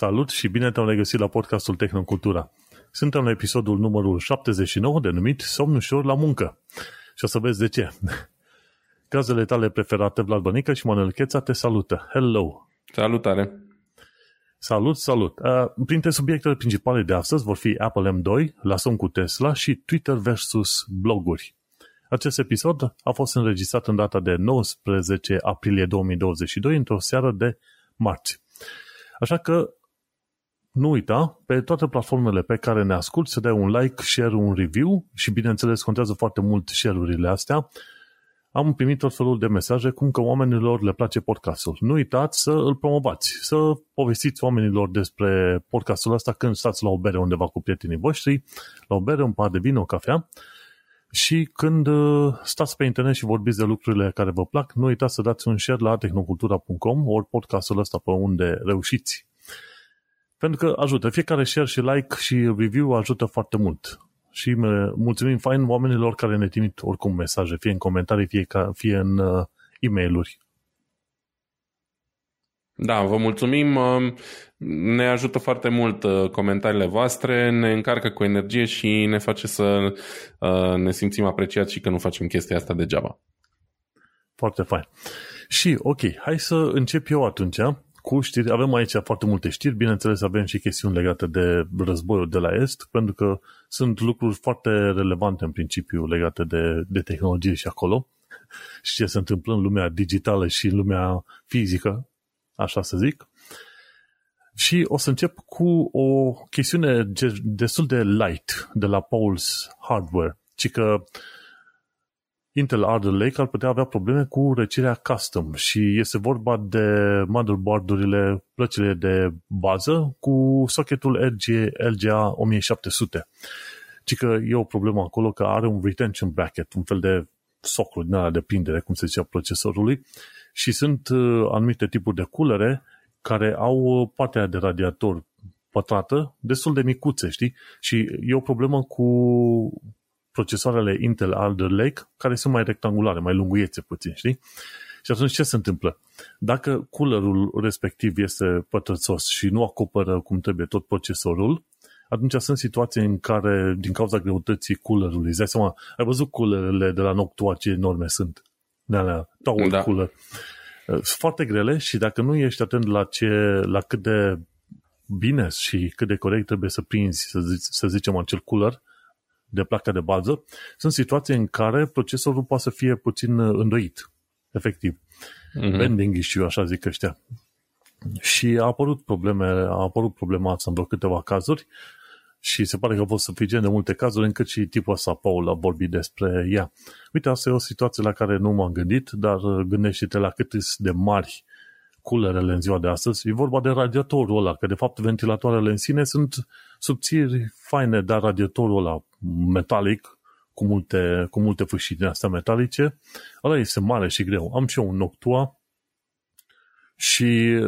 Salut și bine te-am regăsit la podcastul Tehnocultura. Suntem la episodul numărul 79 denumit Somn ușor la muncă. Și o să vezi de ce. Gazele tale preferate, Vlad Bănică și Manuel Cheța te salută. Hello! Salutare! Salut, salut! Uh, printre subiectele principale de astăzi vor fi Apple M2, la somn cu Tesla și Twitter versus bloguri. Acest episod a fost înregistrat în data de 19 aprilie 2022, într-o seară de marți. Așa că nu uita, pe toate platformele pe care ne ascult, să dai un like, share, un review și bineînțeles contează foarte mult share-urile astea. Am primit tot felul de mesaje cum că oamenilor le place podcastul. Nu uitați să îl promovați, să povestiți oamenilor despre podcastul ăsta când stați la o bere undeva cu prietenii voștri, la o bere, un par de vin, o cafea și când uh, stați pe internet și vorbiți de lucrurile care vă plac, nu uitați să dați un share la tehnocultura.com ori podcastul ăsta pe unde reușiți. Pentru că ajută. Fiecare share și like și review ajută foarte mult. Și mulțumim fain oamenilor care ne trimit oricum mesaje, fie în comentarii, fie, ca, fie în uh, e mail Da, vă mulțumim. Uh, ne ajută foarte mult uh, comentariile voastre, ne încarcă cu energie și ne face să ne simțim apreciați și că nu facem chestia asta degeaba. Foarte fain. Și, ok, hai să încep eu atunci cu știri. Avem aici foarte multe știri, bineînțeles avem și chestiuni legate de războiul de la Est, pentru că sunt lucruri foarte relevante în principiu legate de, de tehnologie și acolo și ce se întâmplă în lumea digitală și în lumea fizică, așa să zic. Și o să încep cu o chestiune destul de light de la Pulse Hardware, ci că Intel Alder Lake ar putea avea probleme cu răcirea custom și este vorba de motherboard-urile, plăcile de bază cu socketul LG, LGA 1700. Ci că e o problemă acolo că are un retention bracket, un fel de soclu din ala de prindere, cum se zicea procesorului, și sunt uh, anumite tipuri de culere care au uh, partea de radiator pătrată destul de micuțe, știi? Și e o problemă cu procesoarele Intel Alder Lake, care sunt mai rectangulare, mai lunguiețe puțin, știi? Și atunci ce se întâmplă? Dacă coolerul respectiv este pătrățos și nu acoperă cum trebuie tot procesorul, atunci sunt situații în care, din cauza greutății coolerului, îți dai seama, ai văzut coolerele de la Noctua ce enorme sunt? De alea, tower da. cooler. Sunt foarte grele și dacă nu ești atent la, ce, la cât de bine și cât de corect trebuie să prinzi, să, zic, să zicem, acel cooler, de placa de bază, sunt situații în care procesorul poate să fie puțin uh, îndoit, efectiv. Mm-hmm. Bending issue, așa zic ăștia. Și a apărut probleme, a apărut problema asta în vreo câteva cazuri și se pare că au fost suficient de multe cazuri încât și tipul ăsta, Paul, a vorbit despre ea. Uite, asta e o situație la care nu m-am gândit, dar uh, gândește-te la cât de mari culerele în ziua de astăzi. E vorba de radiatorul ăla, că de fapt ventilatoarele în sine sunt subțiri faine, dar radiatorul ăla metalic, cu multe, cu multe fâșii din astea metalice, ăla este mare și greu. Am și eu un Noctua și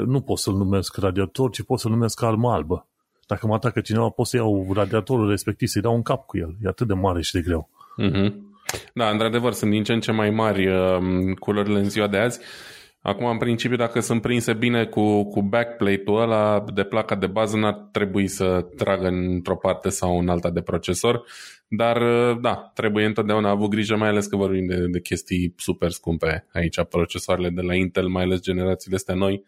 nu pot să-l numesc radiator, ci pot să-l numesc armă albă. Dacă mă atacă cineva, pot să iau radiatorul respectiv, să-i dau un cap cu el. E atât de mare și de greu. Mm-hmm. Da, într-adevăr, sunt din ce în ce mai mari uh, culorile în ziua de azi Acum, în principiu, dacă sunt prinse bine cu, cu backplate-ul ăla de placa de bază, n-ar trebui să tragă într-o parte sau în alta de procesor, dar da, trebuie întotdeauna avut grijă, mai ales că vorbim de, de chestii super scumpe aici, procesoarele de la Intel, mai ales generațiile astea noi,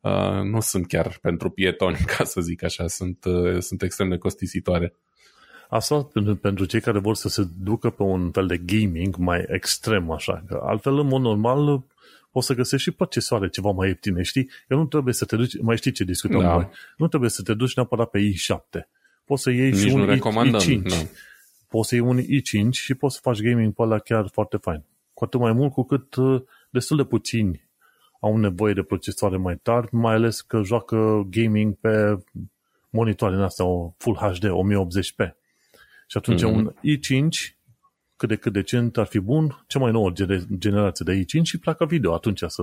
uh, nu sunt chiar pentru pietoni, ca să zic așa, sunt, uh, sunt extrem de costisitoare. Asta pentru, pentru cei care vor să se ducă pe un fel de gaming mai extrem, așa. Că altfel, în mod normal, poți să găsești și procesoare ceva mai ieftine, știi? Că nu trebuie să te duci, mai știi ce discutăm da. noi, nu trebuie să te duci neapărat pe i7. Poți să iei Nici și un i5. Da. Poți să iei un i5 și poți să faci gaming pe ăla chiar foarte fain. Cu atât mai mult cu cât uh, destul de puțini au nevoie de procesoare mai tari, mai ales că joacă gaming pe monitoare în astea, o Full HD 1080p. Și atunci mm-hmm. un i5 cât de cât decent ar fi bun, cea mai nouă generație de i5 și placa video atunci să,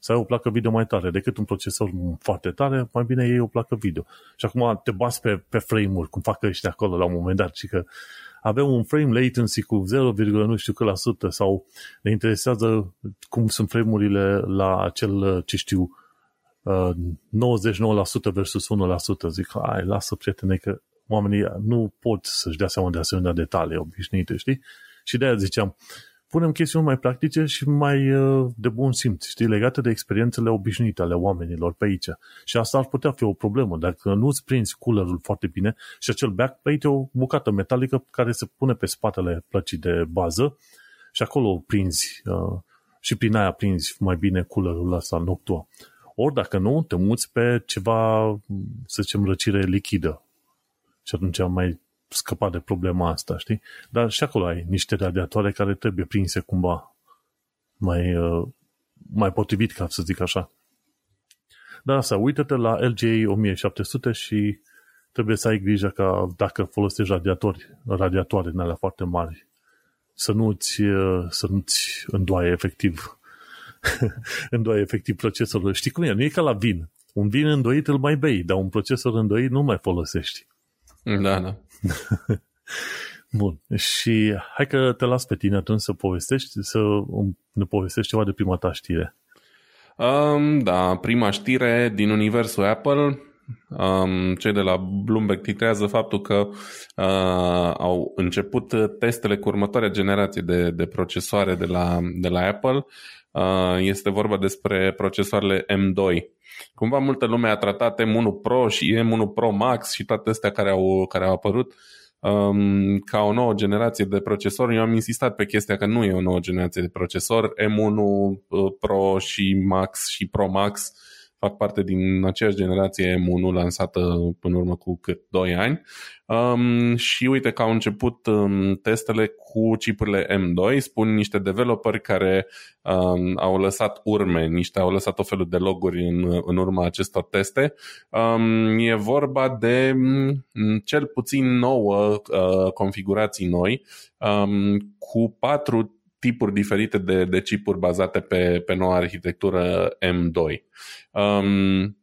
să ai o placă video mai tare decât un procesor foarte tare, mai bine iei o placă video. Și acum te bați pe, pe frame-uri, cum fac ăștia acolo la un moment dat, și că avem un frame latency cu 0, nu știu cât la sută sau ne interesează cum sunt frame-urile la acel, ce știu, 99% versus 1%. Zic, hai, lasă prietene că oamenii nu pot să-și dea seama de asemenea detalii obișnuite, știi? Și de-aia ziceam, punem chestiuni mai practice și mai uh, de bun simț, știi, legate de experiențele obișnuite ale oamenilor pe aici. Și asta ar putea fi o problemă. Dacă nu-ți prinzi coolerul foarte bine și acel backplate e o bucată metalică care se pune pe spatele plăcii de bază și acolo prinzi uh, și prin aia prinzi mai bine coolerul ăsta Noctua. Ori dacă nu, te muți pe ceva, să zicem, răcire lichidă. Și atunci mai scăpat de problema asta, știi? Dar și acolo ai niște radiatoare care trebuie prinse cumva mai, uh, mai potrivit, ca să zic așa. Dar asta, uită-te la LGA 1700 și trebuie să ai grijă ca dacă folosești radiatori, radiatoare în alea foarte mari, să nu-ți, uh, să nu-ți îndoaie efectiv îndoaie efectiv procesorul. Știi cum e? Nu e ca la vin. Un vin îndoit îl mai bei, dar un procesor îndoit nu mai folosești. Da, da. Bun. Și hai că te las pe tine atunci să povestești, să ne povestești ceva de prima ta știre. Um, da, prima știre din universul Apple. Um, cei de la Bloomberg titrează faptul că uh, au început testele cu următoarea generație de, de procesoare de la, de la Apple. Uh, este vorba despre procesoarele M2. Cumva multă lume a tratat M1 Pro și M1 Pro Max și toate astea care au, care au apărut um, ca o nouă generație de procesori. Eu am insistat pe chestia că nu e o nouă generație de procesor. M1 uh, Pro și Max și Pro Max fac parte din aceeași generație M1 lansată în urmă cu cât 2 ani um, și uite că au început um, testele cu chipurile M2, spun niște developeri care um, au lăsat urme, niște au lăsat o felul de loguri în, în urma acestor teste. Um, e vorba de um, cel puțin nouă uh, configurații noi um, cu patru tipuri diferite de, de chipuri bazate pe, pe noua arhitectură M2. Um,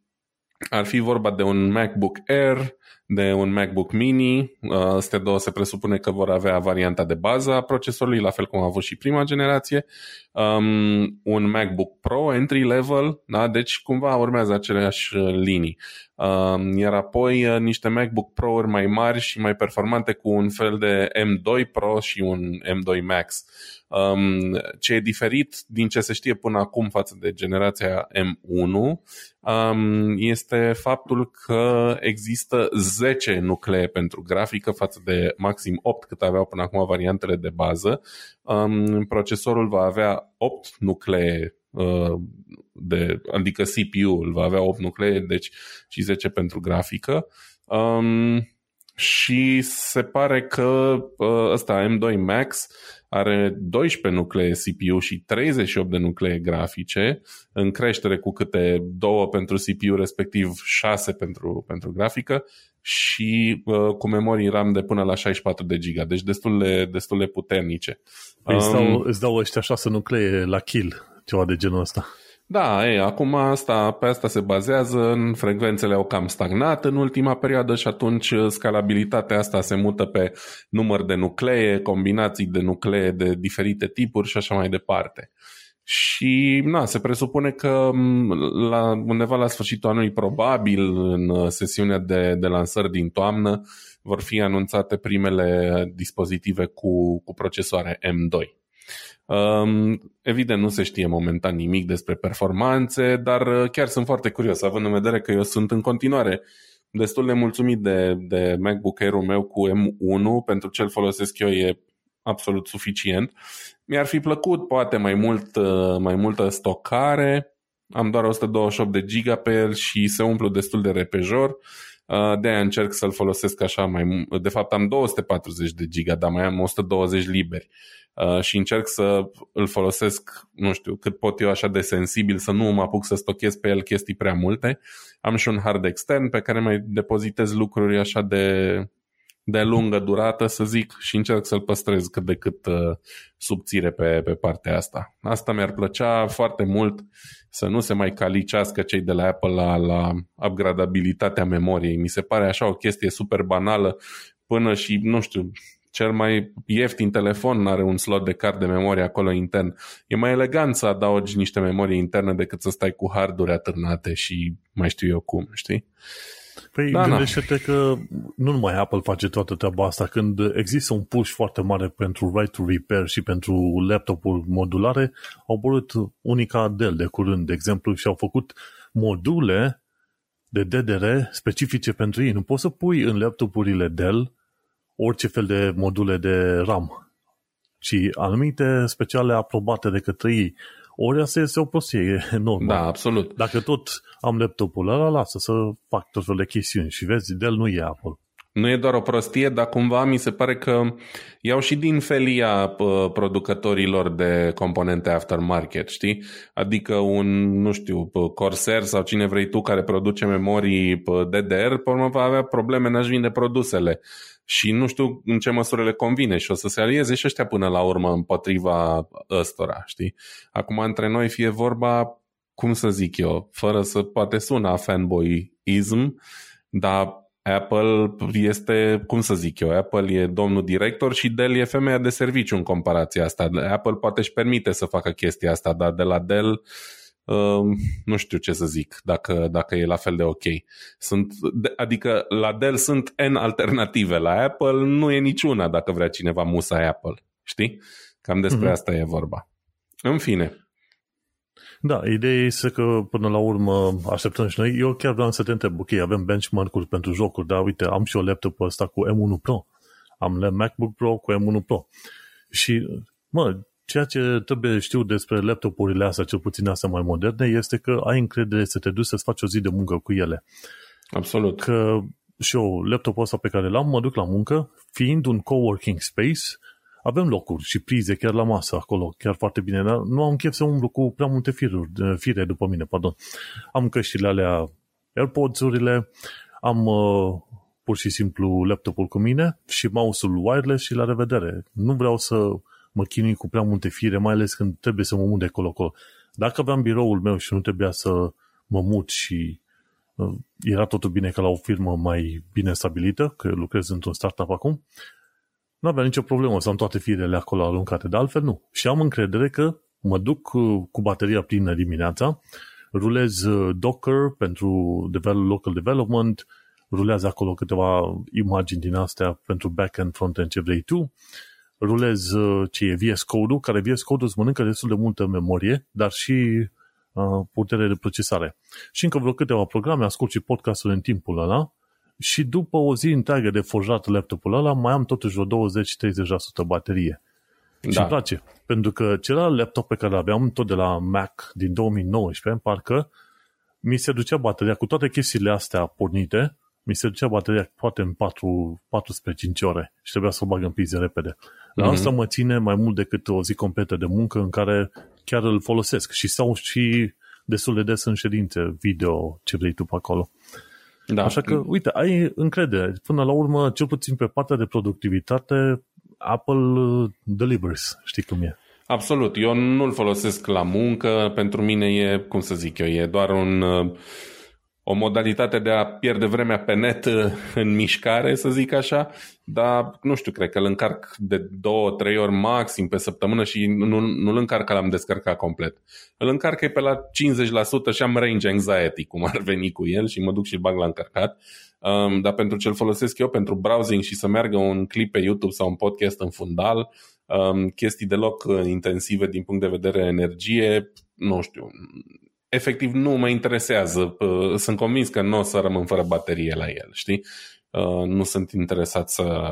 ar fi vorba de un MacBook Air, de un MacBook Mini. Uh, astea două se presupune că vor avea varianta de bază a procesorului, la fel cum a avut și prima generație. Um, un MacBook Pro entry level, da? deci cumva urmează aceleași uh, linii. Um, iar apoi uh, niște MacBook Pro-uri mai mari și mai performante cu un fel de M2 Pro și un M2 Max. Um, ce e diferit din ce se știe până acum față de generația M1 um, este faptul că există 10 nuclee pentru grafică față de maxim 8 cât aveau până acum variantele de bază. Um, procesorul va avea 8 nuclee uh, de, adică CPU-ul va avea 8 nuclee, deci și 10 pentru grafică. Um, și se pare că uh, ăsta M2 Max are 12 nuclee CPU și 38 de nuclee grafice, în creștere cu câte două pentru CPU, respectiv 6 pentru, pentru grafică și uh, cu memorii RAM de până la 64 de giga, deci destul de, destul de puternice. Păi um, îți, dau, îți dau ăștia 6 nuclee la kill, ceva de genul ăsta. Da, e, acum asta, pe asta se bazează, în frecvențele au cam stagnat în ultima perioadă și atunci uh, scalabilitatea asta se mută pe număr de nuclee, combinații de nuclee de diferite tipuri și așa mai departe. Și na, se presupune că la, undeva la sfârșitul anului, probabil în uh, sesiunea de, de lansări din toamnă, vor fi anunțate primele dispozitive cu, cu procesoare M2. Um, evident, nu se știe momentan nimic despre performanțe, dar uh, chiar sunt foarte curios, având în vedere că eu sunt în continuare destul de mulțumit de, de MacBook Air-ul meu cu M1, pentru ce îl folosesc eu e absolut suficient. Mi-ar fi plăcut poate mai, mult, uh, mai multă stocare, am doar 128 de giga pe el și se umplu destul de repejor. Uh, de-aia încerc să-l folosesc așa mai De fapt am 240 de giga, dar mai am 120 liberi. Uh, și încerc să îl folosesc, nu știu, cât pot eu așa de sensibil, să nu mă apuc să stochez pe el chestii prea multe. Am și un hard extern pe care mai depozitez lucruri așa de, de lungă durată, să zic, și încerc să-l păstrez cât de cât uh, subțire pe, pe partea asta. Asta mi-ar plăcea foarte mult să nu se mai calicească cei de la Apple la, la upgradabilitatea memoriei. Mi se pare așa o chestie super banală până și, nu știu, cel mai ieftin telefon are un slot de card de memorie acolo intern. E mai elegant să adaugi niște memorie interne decât să stai cu harduri atârnate și mai știu eu cum, știi? Păi da, gândește-te da. că nu numai Apple face toată treaba asta. Când există un push foarte mare pentru right to repair și pentru laptopuri modulare, au apărut unica Dell de curând, de exemplu, și au făcut module de DDR specifice pentru ei. Nu poți să pui în laptopurile Dell orice fel de module de RAM, ci anumite speciale aprobate de către ei. Ori asta este o prostie, e normal. Da, absolut. Dacă tot am laptopul ăla, lasă să fac tot fel de chestiuni și vezi, Dell nu e Apple. Nu e doar o prostie, dar cumva mi se pare că iau și din felia producătorilor de componente aftermarket, știi? Adică un, nu știu, Corsair sau cine vrei tu care produce memorii DDR, pe urmă va avea probleme, n-aș vinde produsele. Și nu știu în ce măsură le convine și o să se alieze și ăștia până la urmă împotriva ăstora, știi? Acum între noi fie vorba, cum să zic eu, fără să poate suna fanboyism, dar Apple este, cum să zic eu, Apple e domnul director și Dell e femeia de serviciu în comparația asta. Apple poate își permite să facă chestia asta, dar de la Dell uh, nu știu ce să zic, dacă, dacă e la fel de ok. Sunt, adică la Dell sunt N alternative, la Apple nu e niciuna dacă vrea cineva musa Apple, știi? Cam despre mm-hmm. asta e vorba. În fine, da, ideea este că până la urmă așteptăm și noi. Eu chiar vreau să te întreb, ok, avem benchmark-uri pentru jocuri, dar uite, am și o laptop ăsta cu M1 Pro. Am MacBook Pro cu M1 Pro. Și, mă, ceea ce trebuie știu despre laptopurile astea, cel puțin astea mai moderne, este că ai încredere să te duci să-ți faci o zi de muncă cu ele. Absolut. Că și eu, laptopul ăsta pe care l-am, mă duc la muncă, fiind un coworking space, avem locuri și prize chiar la masă acolo, chiar foarte bine, dar nu am chef să umblu cu prea multe firuri, fire după mine, pardon. Am căștile alea, AirPods-urile, am uh, pur și simplu laptopul cu mine și mouse-ul wireless și la revedere. Nu vreau să mă chinui cu prea multe fire, mai ales când trebuie să mă mut de acolo-acolo. Dacă aveam biroul meu și nu trebuia să mă mut și uh, era totul bine ca la o firmă mai bine stabilită, că lucrez într-un startup acum, nu avea nicio problemă să am toate firele acolo aruncate, dar altfel nu. Și am încredere că mă duc cu bateria plină dimineața, rulez uh, Docker pentru local development, rulează acolo câteva imagini din astea pentru backend, frontend, ce vrei tu, rulez uh, ce e VS Code-ul, care VS Code-ul îți mănâncă destul de multă memorie, dar și uh, putere de procesare. Și încă vreo câteva programe, ascult și podcastul în timpul ăla și după o zi întreagă de forjat laptopul ăla, mai am totuși o 20-30% baterie. Da. Și îmi place, pentru că celălalt laptop pe care aveam, tot de la Mac din 2019, parcă mi se ducea bateria cu toate chestiile astea pornite, mi se ducea bateria poate în 4, 14 ore și trebuia să o bag în prize repede. La mm-hmm. asta mă ține mai mult decât o zi completă de muncă în care chiar îl folosesc și stau și destul de des în ședințe video, ce vrei tu pe acolo. Da. Așa că, uite, ai încredere. Până la urmă, cel puțin pe partea de productivitate, Apple uh, delivers. Știi cum e. Absolut. Eu nu-l folosesc la muncă. Pentru mine e, cum să zic eu, e doar un uh, o modalitate de a pierde vremea pe net uh, în mișcare, să zic așa, dar nu știu, cred că îl încarc de două, trei ori maxim pe săptămână și nu, nu-l încarc că l-am descărcat complet. Îl încarc pe la 50% și am range anxiety, cum ar veni cu el și mă duc și îl bag la încărcat. Um, dar pentru ce-l folosesc eu, pentru browsing și să meargă un clip pe YouTube sau un podcast în fundal, um, chestii deloc uh, intensive din punct de vedere energie, nu știu, efectiv nu mă interesează. Sunt convins că nu o să rămân fără baterie la el, știi? Uh, nu sunt interesat să,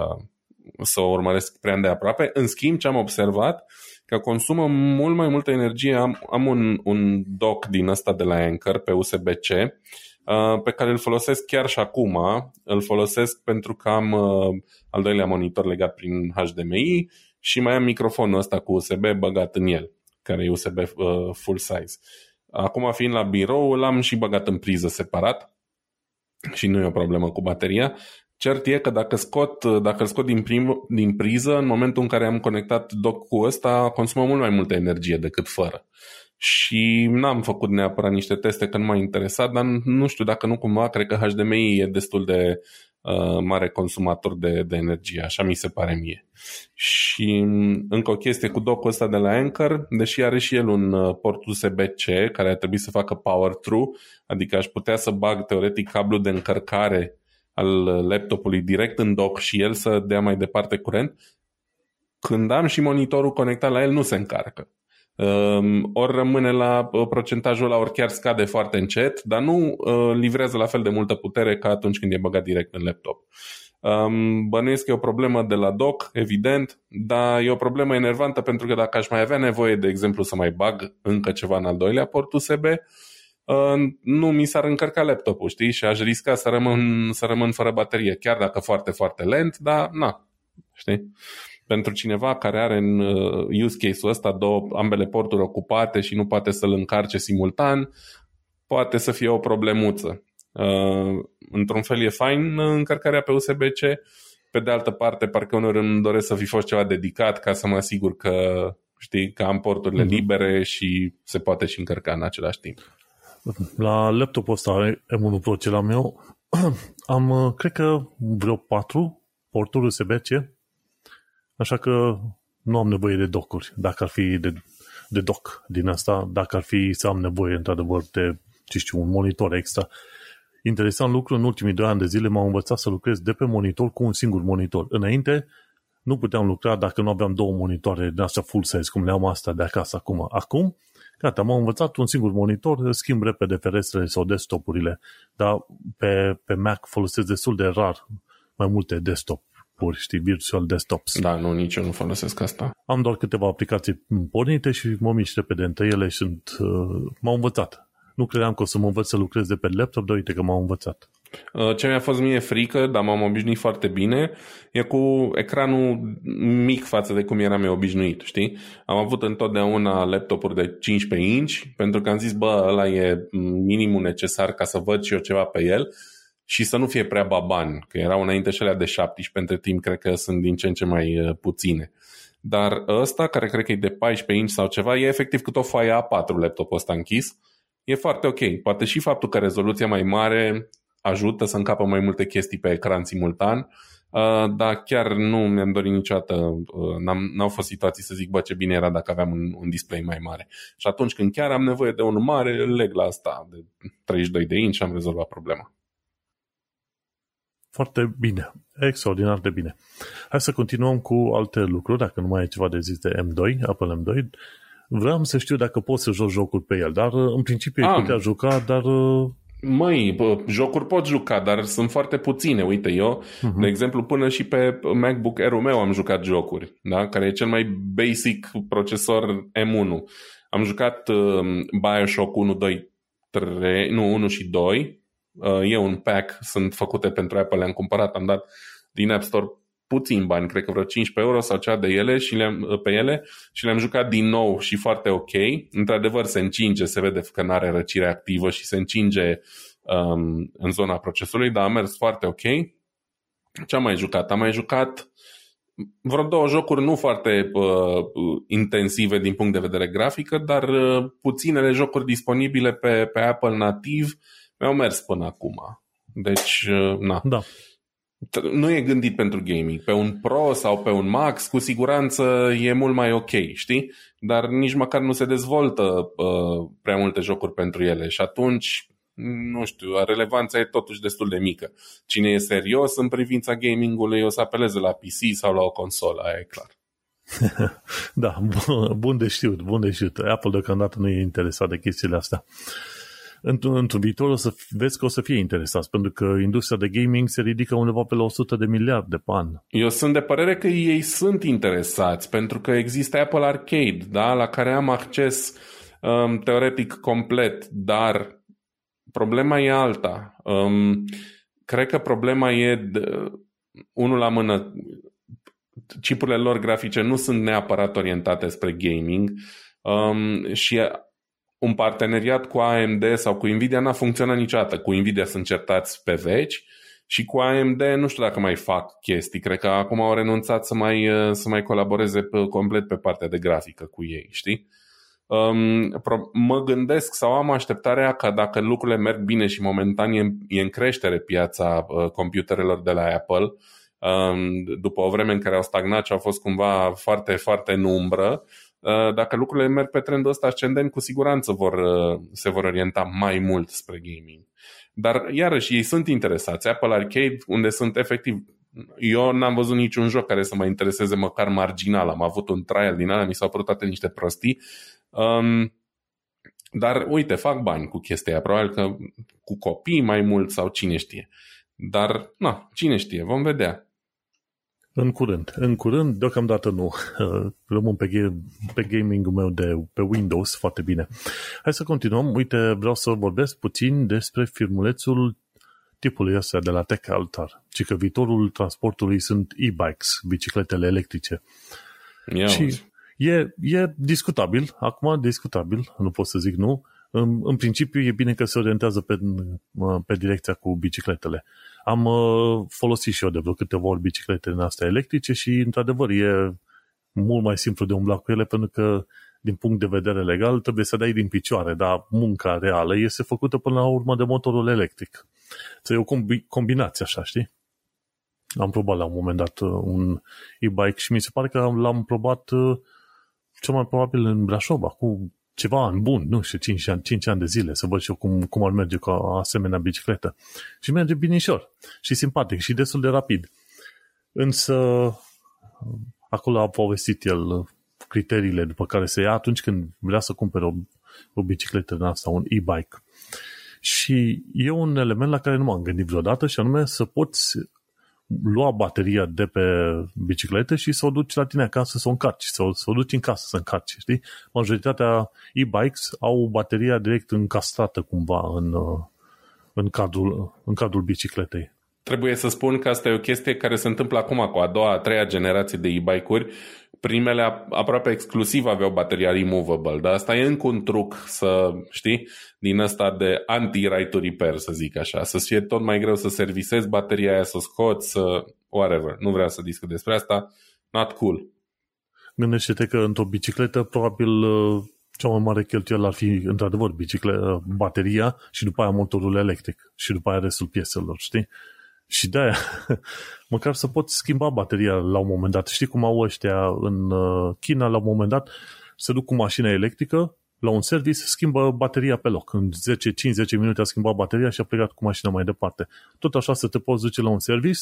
să o urmăresc prea de aproape. În schimb, ce am observat, că consumă mult mai multă energie. Am, am un, un dock din ăsta de la Anchor pe USB-C uh, pe care îl folosesc chiar și acum. Îl folosesc pentru că am uh, al doilea monitor legat prin HDMI și mai am microfonul ăsta cu USB băgat în el, care e USB full size. Acum fiind la birou, l-am și băgat în priză separat și nu e o problemă cu bateria. Cert e că dacă scot, dacă îl scot din, prim, din priză, în momentul în care am conectat dock cu ăsta, consumă mult mai multă energie decât fără. Și n-am făcut neapărat niște teste că nu m-a interesat, dar nu știu dacă nu cumva, cred că HDMI e destul de uh, mare consumator de, de energie, așa mi se pare mie. Și mm, încă o chestie cu docul ăsta de la Anchor, deși are și el un uh, port USB-C care ar trebui să facă power through, adică aș putea să bag teoretic cablu de încărcare al laptopului direct în dock și el să dea mai departe curent, când am și monitorul conectat la el nu se încarcă. Um, ori rămâne la uh, procentajul ăla, ori chiar scade foarte încet, dar nu uh, livrează la fel de multă putere ca atunci când e băgat direct în laptop. Um, bănuiesc că e o problemă de la doc, evident, dar e o problemă enervantă pentru că dacă aș mai avea nevoie, de exemplu, să mai bag încă ceva în al doilea port USB, uh, nu mi s-ar încărca laptopul, știi? Și aș risca să rămân, să rămân fără baterie, chiar dacă foarte, foarte lent, dar na, știi? Pentru cineva care are în uh, use case-ul ăsta două, ambele porturi ocupate și nu poate să-l încarce simultan, poate să fie o problemuță. Uh, într-un fel e fain încărcarea pe USB-C, pe de altă parte, parcă uneori îmi doresc să fi fost ceva dedicat ca să mă asigur că știi, că am porturile mm-hmm. libere și se poate și încărca în același timp. La laptopul ăsta M1 Pro cel meu am, uh, cred că vreo patru porturi USB-C Așa că nu am nevoie de docuri, dacă ar fi de, de doc din asta, dacă ar fi să am nevoie într-adevăr de, ce știu, un monitor extra. Interesant lucru, în ultimii doi ani de zile m-am învățat să lucrez de pe monitor cu un singur monitor. Înainte nu puteam lucra dacă nu aveam două monitoare de asta full size, cum le am asta de acasă acum. Acum, gata, m-am învățat un singur monitor, schimb repede ferestrele sau desktopurile, dar pe, pe Mac folosesc destul de rar mai multe desktop pur, știi, virtual desktops. Da, nu, nici eu nu folosesc asta. Am doar câteva aplicații pornite și mă mișc repede între ele și sunt, uh, m-au învățat. Nu credeam că o să mă învăț să lucrez de pe laptop, dar uite că m-au învățat. Uh, ce mi-a fost mie frică, dar m-am obișnuit foarte bine, e cu ecranul mic față de cum eram eu obișnuit, știi? Am avut întotdeauna laptopuri de 15 inch, pentru că am zis, bă, ăla e minimul necesar ca să văd și eu ceva pe el și să nu fie prea baban, că erau înainte și alea de 17, între timp cred că sunt din ce în ce mai uh, puține. Dar ăsta, care cred că e de 14 inch sau ceva, e efectiv cât o foaie A4 laptopul ăsta închis. E foarte ok. Poate și faptul că rezoluția mai mare ajută să încapă mai multe chestii pe ecran simultan, uh, dar chiar nu mi-am dorit niciodată, uh, n-am, n-au fost situații să zic, bă, ce bine era dacă aveam un, un display mai mare. Și atunci când chiar am nevoie de unul mare, leg la asta de 32 de inch și am rezolvat problema. Foarte bine. Extraordinar de bine. Hai să continuăm cu alte lucruri, dacă nu mai e ceva de zis de M2, Apple M2. Vreau să știu dacă pot să joc jocuri pe el, dar în principiu îi putea juca, dar... Uh, Măi, bă, jocuri pot juca, dar sunt foarte puține. Uite, eu, uh-huh. de exemplu, până și pe MacBook Air-ul meu am jucat jocuri, da? care e cel mai basic procesor M1. Am jucat uh, Bioshock 1, 2, 3, nu, 1 și 2, Uh, e un pack, sunt făcute pentru Apple, le-am cumpărat, am dat din App Store puțin bani, cred că vreo 15 euro sau cea de ele și le-am, uh, pe ele și le-am jucat din nou și foarte ok. Într-adevăr se încinge, se vede că nu are răcire activă și se încinge um, în zona procesului, dar a mers foarte ok. Ce am mai jucat? Am mai jucat vreo două jocuri nu foarte uh, intensive din punct de vedere grafică, dar uh, puținele jocuri disponibile pe, pe Apple nativ mi-au mers până acum. Deci, uh, na. Da. Nu e gândit pentru gaming. Pe un Pro sau pe un Max, cu siguranță e mult mai ok, știi? Dar nici măcar nu se dezvoltă uh, prea multe jocuri pentru ele și atunci, nu știu, relevanța e totuși destul de mică. Cine e serios în privința gamingului o să apeleze la PC sau la o consolă, aia e clar. da, bun de știut, bun de știut. Apple deocamdată nu e interesat de chestiile astea într-un, într-un viitor o să vezi că o să fie interesați, pentru că industria de gaming se ridică undeva pe la 100 de miliarde pe an. Eu sunt de părere că ei sunt interesați, pentru că există Apple Arcade, da, la care am acces um, teoretic complet, dar problema e alta. Um, cred că problema e de, unul la mână, chipurile lor grafice nu sunt neapărat orientate spre gaming um, și un parteneriat cu AMD sau cu Nvidia n-a funcționat niciodată. Cu Nvidia sunt certați pe veci și cu AMD nu știu dacă mai fac chestii. Cred că acum au renunțat să mai, să mai colaboreze pe, complet pe partea de grafică cu ei, știi? um, mă gândesc sau am așteptarea că dacă lucrurile merg bine și momentan e, e în creștere piața uh, computerelor de la Apple, um, după o vreme în care au stagnat și au fost cumva foarte, foarte în umbră, uh, dacă lucrurile merg pe trendul ăsta ascendent, cu siguranță vor, uh, se vor orienta mai mult spre gaming. Dar, iarăși, ei sunt interesați. Apple Arcade, unde sunt efectiv eu n-am văzut niciun joc care să mă intereseze măcar marginal. Am avut un trial din ala, mi s-au părut toate niște prostii. Um, dar uite, fac bani cu chestia aia. Probabil că cu copii mai mult sau cine știe. Dar, na, cine știe, vom vedea. În curând. În curând, deocamdată nu. Rămân pe, pe gaming-ul meu de pe Windows foarte bine. Hai să continuăm. Uite, vreau să vorbesc puțin despre firmulețul tipului ăsta de la Tech Altar, ci că viitorul transportului sunt e-bikes, bicicletele electrice. Ia și e, e discutabil, acum discutabil, nu pot să zic nu, în, în principiu e bine că se orientează pe, pe direcția cu bicicletele. Am uh, folosit și eu de vreo câteva ori biciclete în astea electrice și, într-adevăr, e mult mai simplu de umblat cu ele pentru că, din punct de vedere legal, trebuie să dai din picioare, dar munca reală este făcută până la urmă de motorul electric. Să e o combi- combinație așa, știi? Am probat la un moment dat uh, un e-bike și mi se pare că l-am probat uh, cel mai probabil în Brașov, cu ceva ani bun, nu știu, 5 ani, 5 ani de zile, să văd și eu cum, cum ar merge cu o asemenea bicicletă. Și merge binișor și simpatic și destul de rapid. Însă, acolo a povestit el criteriile după care se ia atunci când vrea să cumpere o, o bicicletă din asta, un e-bike. Și e un element la care nu m-am gândit vreodată și anume să poți lua bateria de pe bicicletă și să o duci la tine acasă să o încarci, să o, să o duci în casă să încarci, știi? Majoritatea e-bikes au bateria direct încastrată cumva în, în, cadrul, în cadrul bicicletei. Trebuie să spun că asta e o chestie care se întâmplă acum cu a doua, a treia generație de e-bike-uri primele aproape exclusiv aveau bateria removable, dar asta e încă un truc să, știi, din ăsta de anti-right to repair, să zic așa, să fie tot mai greu să servisezi bateria aia, să o scoți, să whatever. Nu vreau să discut despre asta. Not cool. Gândește-te că într-o bicicletă probabil uh, cea mai mare cheltuială ar fi într-adevăr bicicletă, bateria și după aia motorul electric și după aia restul pieselor, știi? Și de-aia, măcar să poți schimba bateria la un moment dat. Știi cum au ăștia în uh, China, la un moment dat, se duc cu mașina electrică la un service, schimbă bateria pe loc. În 10-5-10 minute a schimbat bateria și a plecat cu mașina mai departe. Tot așa să te poți duce la un service,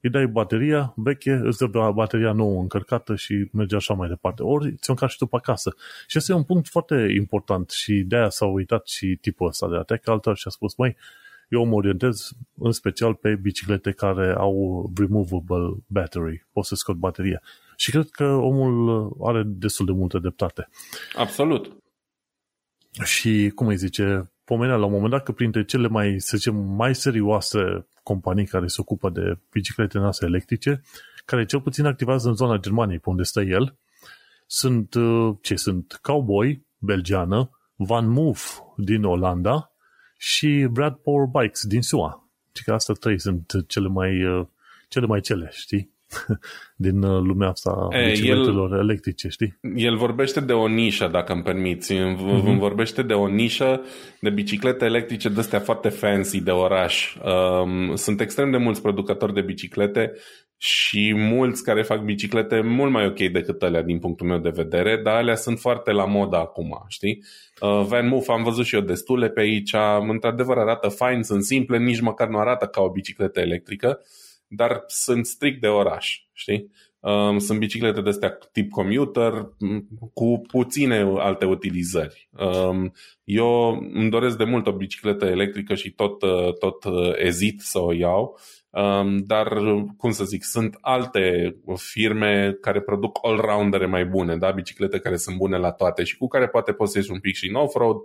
îi dai bateria veche, îți dă bateria nouă încărcată și merge așa mai departe. Ori ți-o încarci tu pe acasă. Și asta e un punct foarte important și de-aia s-a uitat și tipul ăsta de Tech Alter și a spus, măi, eu mă orientez în special pe biciclete care au removable battery, poți să scot bateria. Și cred că omul are destul de multă dreptate. Absolut. Și, cum îi zice, pomenea la un moment dat că printre cele mai, să zicem, mai serioase companii care se ocupă de biciclete noastre electrice, care cel puțin activează în zona Germaniei, pe unde stă el, sunt, uh, ce sunt, Cowboy, belgiană, Van Move din Olanda și Brad Power Bikes din SUA. Și că astea trei sunt cele mai, uh, cele mai cele, știi? din uh, lumea asta a bicicletelor el, electrice, știi? El vorbește de o nișă, dacă îmi permiți. Uh-huh. Vorbește de o nișă de biciclete electrice de astea foarte fancy de oraș. Um, sunt extrem de mulți producători de biciclete și mulți care fac biciclete mult mai ok decât alea din punctul meu de vedere, dar alea sunt foarte la modă acum, știi? Uh, Van Moof am văzut și eu destule pe aici, într-adevăr arată fine, sunt simple, nici măcar nu arată ca o bicicletă electrică, dar sunt strict de oraș, știi? Um, sunt biciclete de astea tip commuter cu puține alte utilizări. Um, eu îmi doresc de mult o bicicletă electrică și tot, uh, tot uh, ezit să o iau, um, dar, cum să zic, sunt alte firme care produc all-roundere mai bune, da? biciclete care sunt bune la toate și cu care poate poți să ieși un pic și în off-road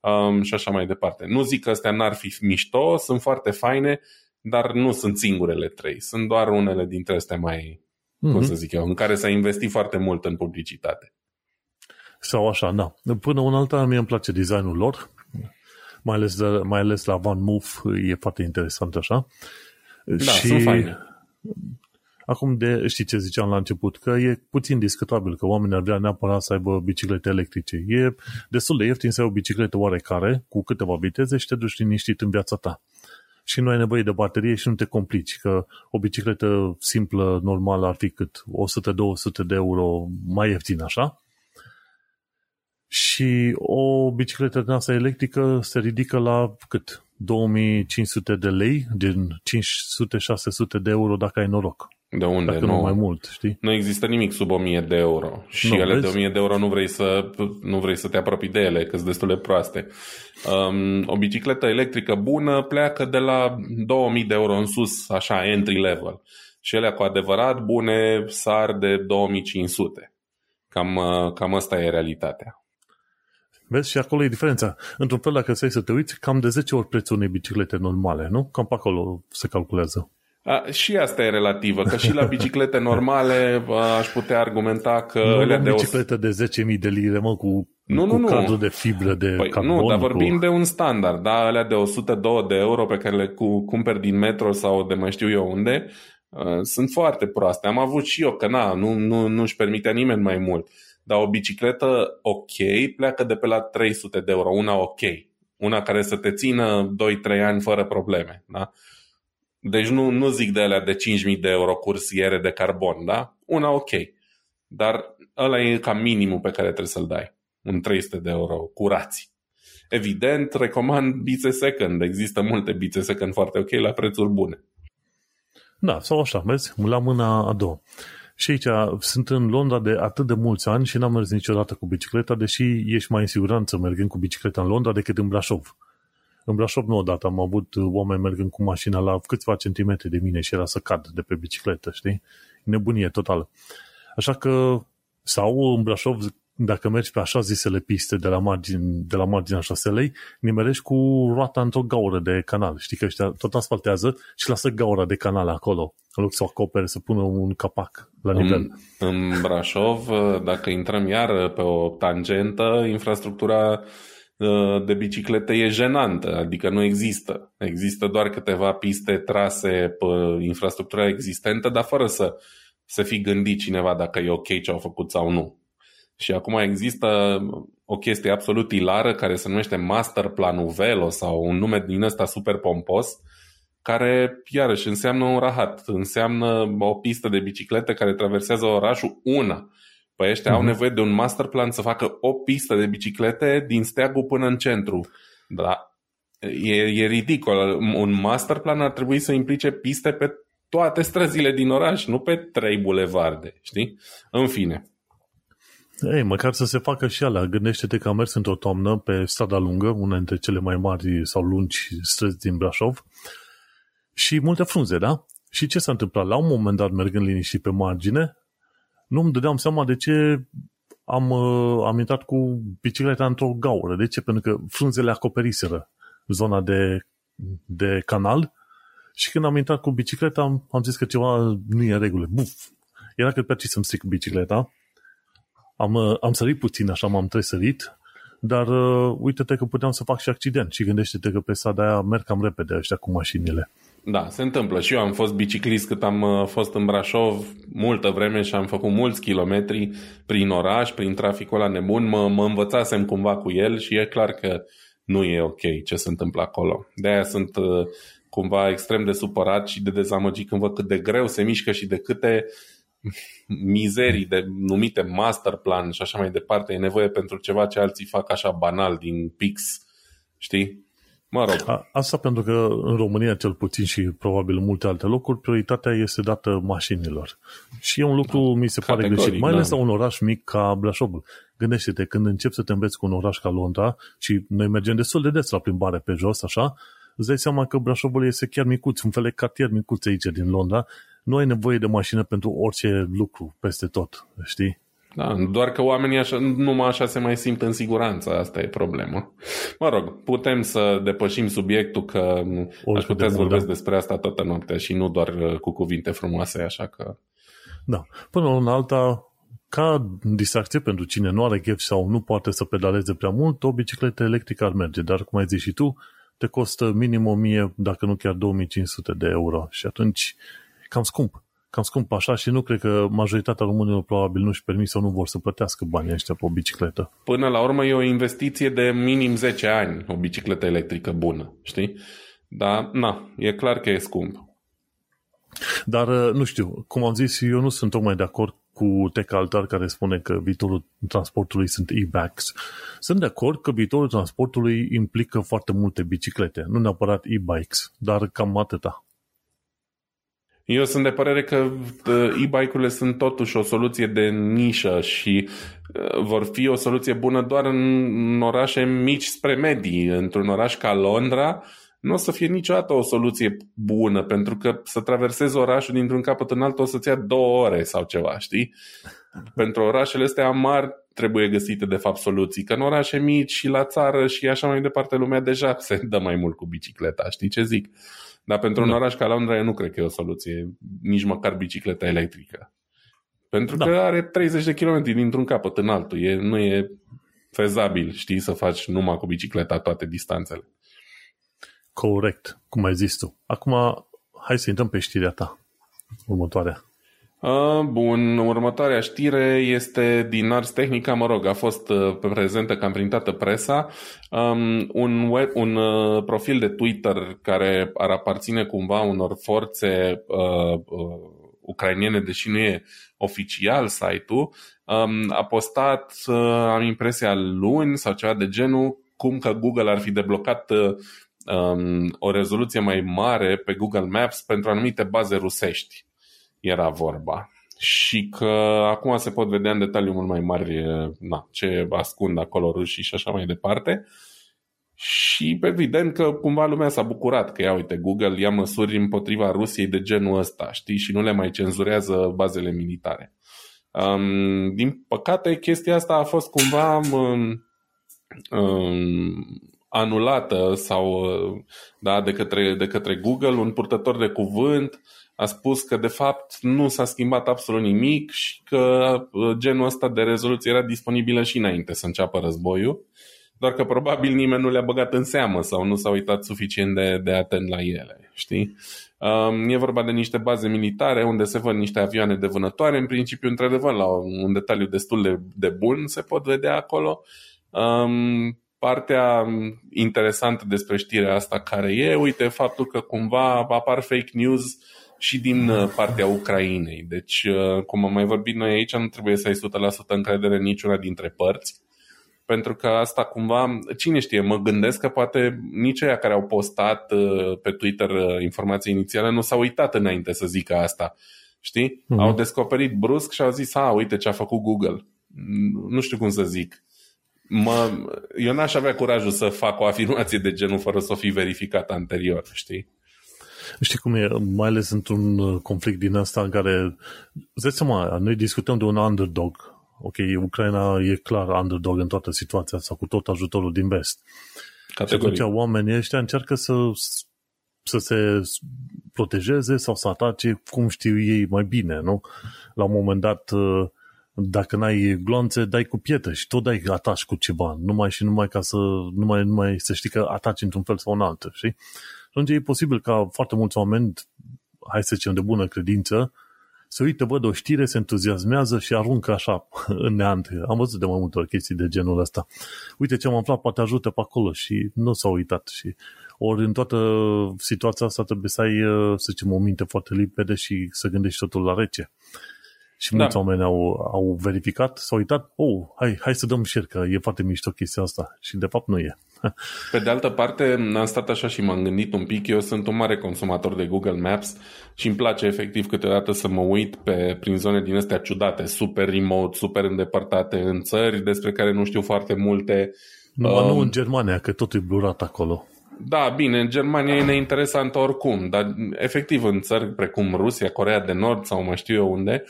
um, și așa mai departe. Nu zic că astea n-ar fi mișto, sunt foarte faine, dar nu sunt singurele trei. Sunt doar unele dintre astea mai, mm-hmm. cum să zic eu, în care s-a investit foarte mult în publicitate. Sau așa, da. Până un alta, mie îmi place designul lor, mai ales, de, mai ales la Van Move, e foarte interesant așa. Da, și sunt faine. Acum, de, știi ce ziceam la început, că e puțin discutabil că oamenii ar vrea neapărat să aibă biciclete electrice. E destul de ieftin să ai o bicicletă oarecare, cu câteva viteze și te duci liniștit în viața ta. Și nu ai nevoie de baterie și nu te complici, că o bicicletă simplă, normală, ar fi cât 100-200 de euro mai ieftin, așa? Și o bicicletă din asta electrică se ridică la cât? 2500 de lei, din 500-600 de euro dacă ai noroc. De unde? Dacă nu, nu mai mult, știi? Nu există nimic sub 1000 de euro. Și nu, ele vezi? de 1000 de euro nu vrei să, nu vrei să te apropii de ele, că sunt destul de proaste. Um, o bicicletă electrică bună pleacă de la 2000 de euro în sus, așa, entry level. Și ele cu adevărat bune sar de 2500. Cam, uh, cam asta e realitatea. Vezi? Și acolo e diferența. Într-un fel, dacă stai să te uiți, cam de 10 ori prețul unei biciclete normale, nu? Cam pe acolo se calculează. A, și asta e relativă, că și la biciclete normale aș putea argumenta că... Nu alea de bicicletă o... de 10.000 de lire, mă, cu, nu, cu nu, cadru de fibră de păi, carbon. Nu, dar vorbim cu... de un standard, da? Alea de 102 de euro pe care le cu, cumperi din metro sau de mai știu eu unde, uh, sunt foarte proaste. Am avut și eu, că na, nu, nu, nu-și permitea nimeni mai mult. Dar o bicicletă ok pleacă de pe la 300 de euro, una ok. Una care să te țină 2-3 ani fără probleme, da? Deci nu, nu zic de alea de 5.000 de euro cursiere de carbon, da? Una ok. Dar ăla e ca minimul pe care trebuie să-l dai. Un 300 de euro curați. Evident, recomand bițe second. Există multe bițe second foarte ok la prețuri bune. Da, sau așa, vezi? La mâna a doua. Și aici sunt în Londra de atât de mulți ani și n-am mers niciodată cu bicicleta, deși ești mai în siguranță mergând cu bicicleta în Londra decât în Brașov. În Brașov nu odată am avut oameni mergând cu mașina la câțiva centimetri de mine și era să cad de pe bicicletă, știi? Nebunie totală. Așa că, sau în Brașov, dacă mergi pe așa zisele piste de la, margine, de la marginea șoselei, nimerești cu roata într-o gaură de canal. Știi că ăștia tot asfaltează și lasă gaura de canal acolo, în loc să o acopere, să pună un capac la nivel. În, în Brașov, dacă intrăm iar pe o tangentă, infrastructura Uh, de biciclete e jenantă, adică nu există. Există doar câteva piste trase pe infrastructura existentă, dar fără să se fi gândit cineva dacă e ok ce au făcut sau nu. Și acum există o chestie absolut ilară care se numește Master Planul Velo sau un nume din ăsta super pompos, care iarăși înseamnă un rahat, înseamnă o pistă de biciclete care traversează orașul una Păi ăștia uh-huh. au mhm. nevoie de un master plan să facă o pistă de biciclete din steagul până în centru. Da. E, e ridicol. Un master plan ar trebui să implice piste pe toate străzile din oraș, nu pe trei bulevarde, știi? În fine. Ei, măcar să se facă și alea. Gândește-te că am mers într-o toamnă pe strada lungă, una dintre cele mai mari sau lungi străzi din Brașov, și multe frunze, da? Și ce s-a întâmplat? La un moment dat, mergând liniștit pe margine, nu îmi dădeam seama de ce am, uh, am intrat cu bicicleta într-o gaură. De ce? Pentru că frunzele acoperiseră zona de, de canal și când am intrat cu bicicleta am, am zis că ceva nu e în regulă. Buf! Era că pe să-mi stric bicicleta. Am, uh, am sărit puțin, așa m-am tresărit, dar uh, uite-te că puteam să fac și accident și gândește-te că pe strada aia merg cam repede ăștia cu mașinile. Da, se întâmplă. Și eu am fost biciclist cât am uh, fost în Brașov multă vreme și am făcut mulți kilometri prin oraș, prin traficul ăla nebun. Mă, mă învățasem cumva cu el și e clar că nu e ok ce se întâmplă acolo. De-aia sunt uh, cumva extrem de supărat și de dezamăgit când văd cât de greu se mișcă și de câte mizerii de numite master plan și așa mai departe e nevoie pentru ceva ce alții fac așa banal din pix, știi? Mă rog. A, asta pentru că în România, cel puțin și probabil în multe alte locuri, prioritatea este dată mașinilor. Și e un lucru, da. mi se pare Categoric, greșit. Mai ales da. la un oraș mic ca Brașovul. Gândește-te, când începi să te înveți cu un oraș ca Londra și noi mergem destul de des la plimbare pe jos, așa, îți dai seama că Brașovul este chiar micuț, un fel de cartier micuț aici din Londra. Nu ai nevoie de mașină pentru orice lucru peste tot, știi? Da, doar că oamenii așa, numai așa se mai simt în siguranță, asta e problema. Mă rog, putem să depășim subiectul că Oricât aș putea să vorbesc da. despre asta toată noaptea și nu doar uh, cu cuvinte frumoase, așa că... Da, până la alta, ca distracție pentru cine nu are chef sau nu poate să pedaleze prea mult, o bicicletă electrică ar merge, dar cum ai zis și tu, te costă minim 1000, dacă nu chiar 2500 de euro și atunci cam scump. cam scump așa și nu cred că majoritatea românilor probabil nu-și permit sau nu vor să plătească banii ăștia pe o bicicletă. Până la urmă e o investiție de minim 10 ani, o bicicletă electrică bună, știi? Dar, na, e clar că e scump. Dar, uh, nu știu, cum am zis, eu nu sunt tocmai de acord cu Tech Altar care spune că viitorul transportului sunt e-bikes. Sunt de acord că viitorul transportului implică foarte multe biciclete, nu neapărat e-bikes, dar cam atâta. Eu sunt de părere că uh, e-bike-urile sunt totuși o soluție de nișă și uh, vor fi o soluție bună doar în orașe mici spre medii. Într-un oraș ca Londra, nu o să fie niciodată o soluție bună, pentru că să traversezi orașul dintr-un capăt în altul o să-ți ia două ore sau ceva, știi? Pentru orașele astea mari trebuie găsite de fapt soluții, că în orașe mici și la țară și așa mai departe lumea deja se dă mai mult cu bicicleta, știi ce zic? Dar pentru da. un oraș ca Londra eu nu cred că e o soluție, nici măcar bicicleta electrică. Pentru da. că are 30 de km dintr-un capăt în altul, e, nu e fezabil, știi, să faci numai cu bicicleta toate distanțele. Corect, cum ai zis tu. Acum, hai să intrăm pe știrea ta, următoarea. A, bun, următoarea știre este din Ars Technica, mă rog, a fost uh, prezentă cam printată presa, um, un, web, un uh, profil de Twitter care ar aparține cumva unor forțe uh, uh, ucrainiene, deși nu e oficial site-ul, um, a postat, uh, am impresia luni sau ceva de genul, cum că Google ar fi deblocat uh, um, o rezoluție mai mare pe Google Maps pentru anumite baze rusești. Era vorba. Și că acum se pot vedea în detaliu mult mai mari na, ce ascund acolo rușii și așa mai departe. Și evident că cumva lumea s-a bucurat că, ia uite, Google ia măsuri împotriva Rusiei de genul ăsta, știi, și nu le mai cenzurează bazele militare. Um, din păcate, chestia asta a fost cumva um, um, anulată sau da, de, către, de către Google, un purtător de cuvânt a spus că de fapt nu s-a schimbat absolut nimic și că uh, genul ăsta de rezoluție era disponibilă și înainte să înceapă războiul, doar că probabil nimeni nu le-a băgat în seamă sau nu s-a uitat suficient de, de atent la ele, știi? Um, e vorba de niște baze militare unde se văd niște avioane de vânătoare, în principiu, într-adevăr, la un detaliu destul de, de bun se pot vedea acolo. Um, partea interesantă despre știrea asta care e, uite, faptul că cumva apar fake news și din uh, partea Ucrainei. Deci, uh, cum am mai vorbit noi aici, nu trebuie să ai 100% încredere în niciuna dintre părți, pentru că asta cumva, cine știe, mă gândesc că poate nici aia care au postat uh, pe Twitter informații inițiale nu s-au uitat înainte să zică asta. Știi? Mm-hmm. Au descoperit brusc și au zis, a, uite ce a făcut Google. Nu știu cum să zic mă, eu n-aș avea curajul să fac o afirmație de genul fără să o fi verificat anterior, știi? Știi cum e, mai ales într-un uh, conflict din asta în care, îți seama, noi discutăm de un underdog. Ok, Ucraina e clar underdog în toată situația asta, cu tot ajutorul din vest. Categoric. Și atunci oamenii ăștia încearcă să, să se protejeze sau să atace cum știu ei mai bine, nu? La un moment dat, uh, dacă n-ai glonțe, dai cu pietre și tot dai ataci cu ceva, numai și numai ca să, numai, numai să știi că ataci într-un fel sau în altul, știi? Atunci e posibil ca foarte mulți oameni, hai să zicem de bună credință, să uite, văd o știre, se entuziasmează și aruncă așa în neant. Am văzut de mai multe ori chestii de genul ăsta. Uite ce am aflat, poate ajută pe acolo și nu s-au uitat. Și ori în toată situația asta trebuie să ai, să zicem, o minte foarte limpede și să gândești totul la rece. Și mulți da. oameni au, au verificat, s-au uitat, oh, hai, hai să dăm share, că e foarte mișto chestia asta. Și de fapt nu e. Pe de altă parte, am stat așa și m-am gândit un pic, eu sunt un mare consumator de Google Maps și îmi place efectiv câteodată să mă uit pe, prin zone din astea ciudate, super remote, super îndepărtate, în țări despre care nu știu foarte multe. Nu, um, nu în Germania, că tot e blurat acolo. Da, bine, în Germania e neinteresantă oricum, dar efectiv în țări precum Rusia, Corea de Nord sau mai știu eu unde,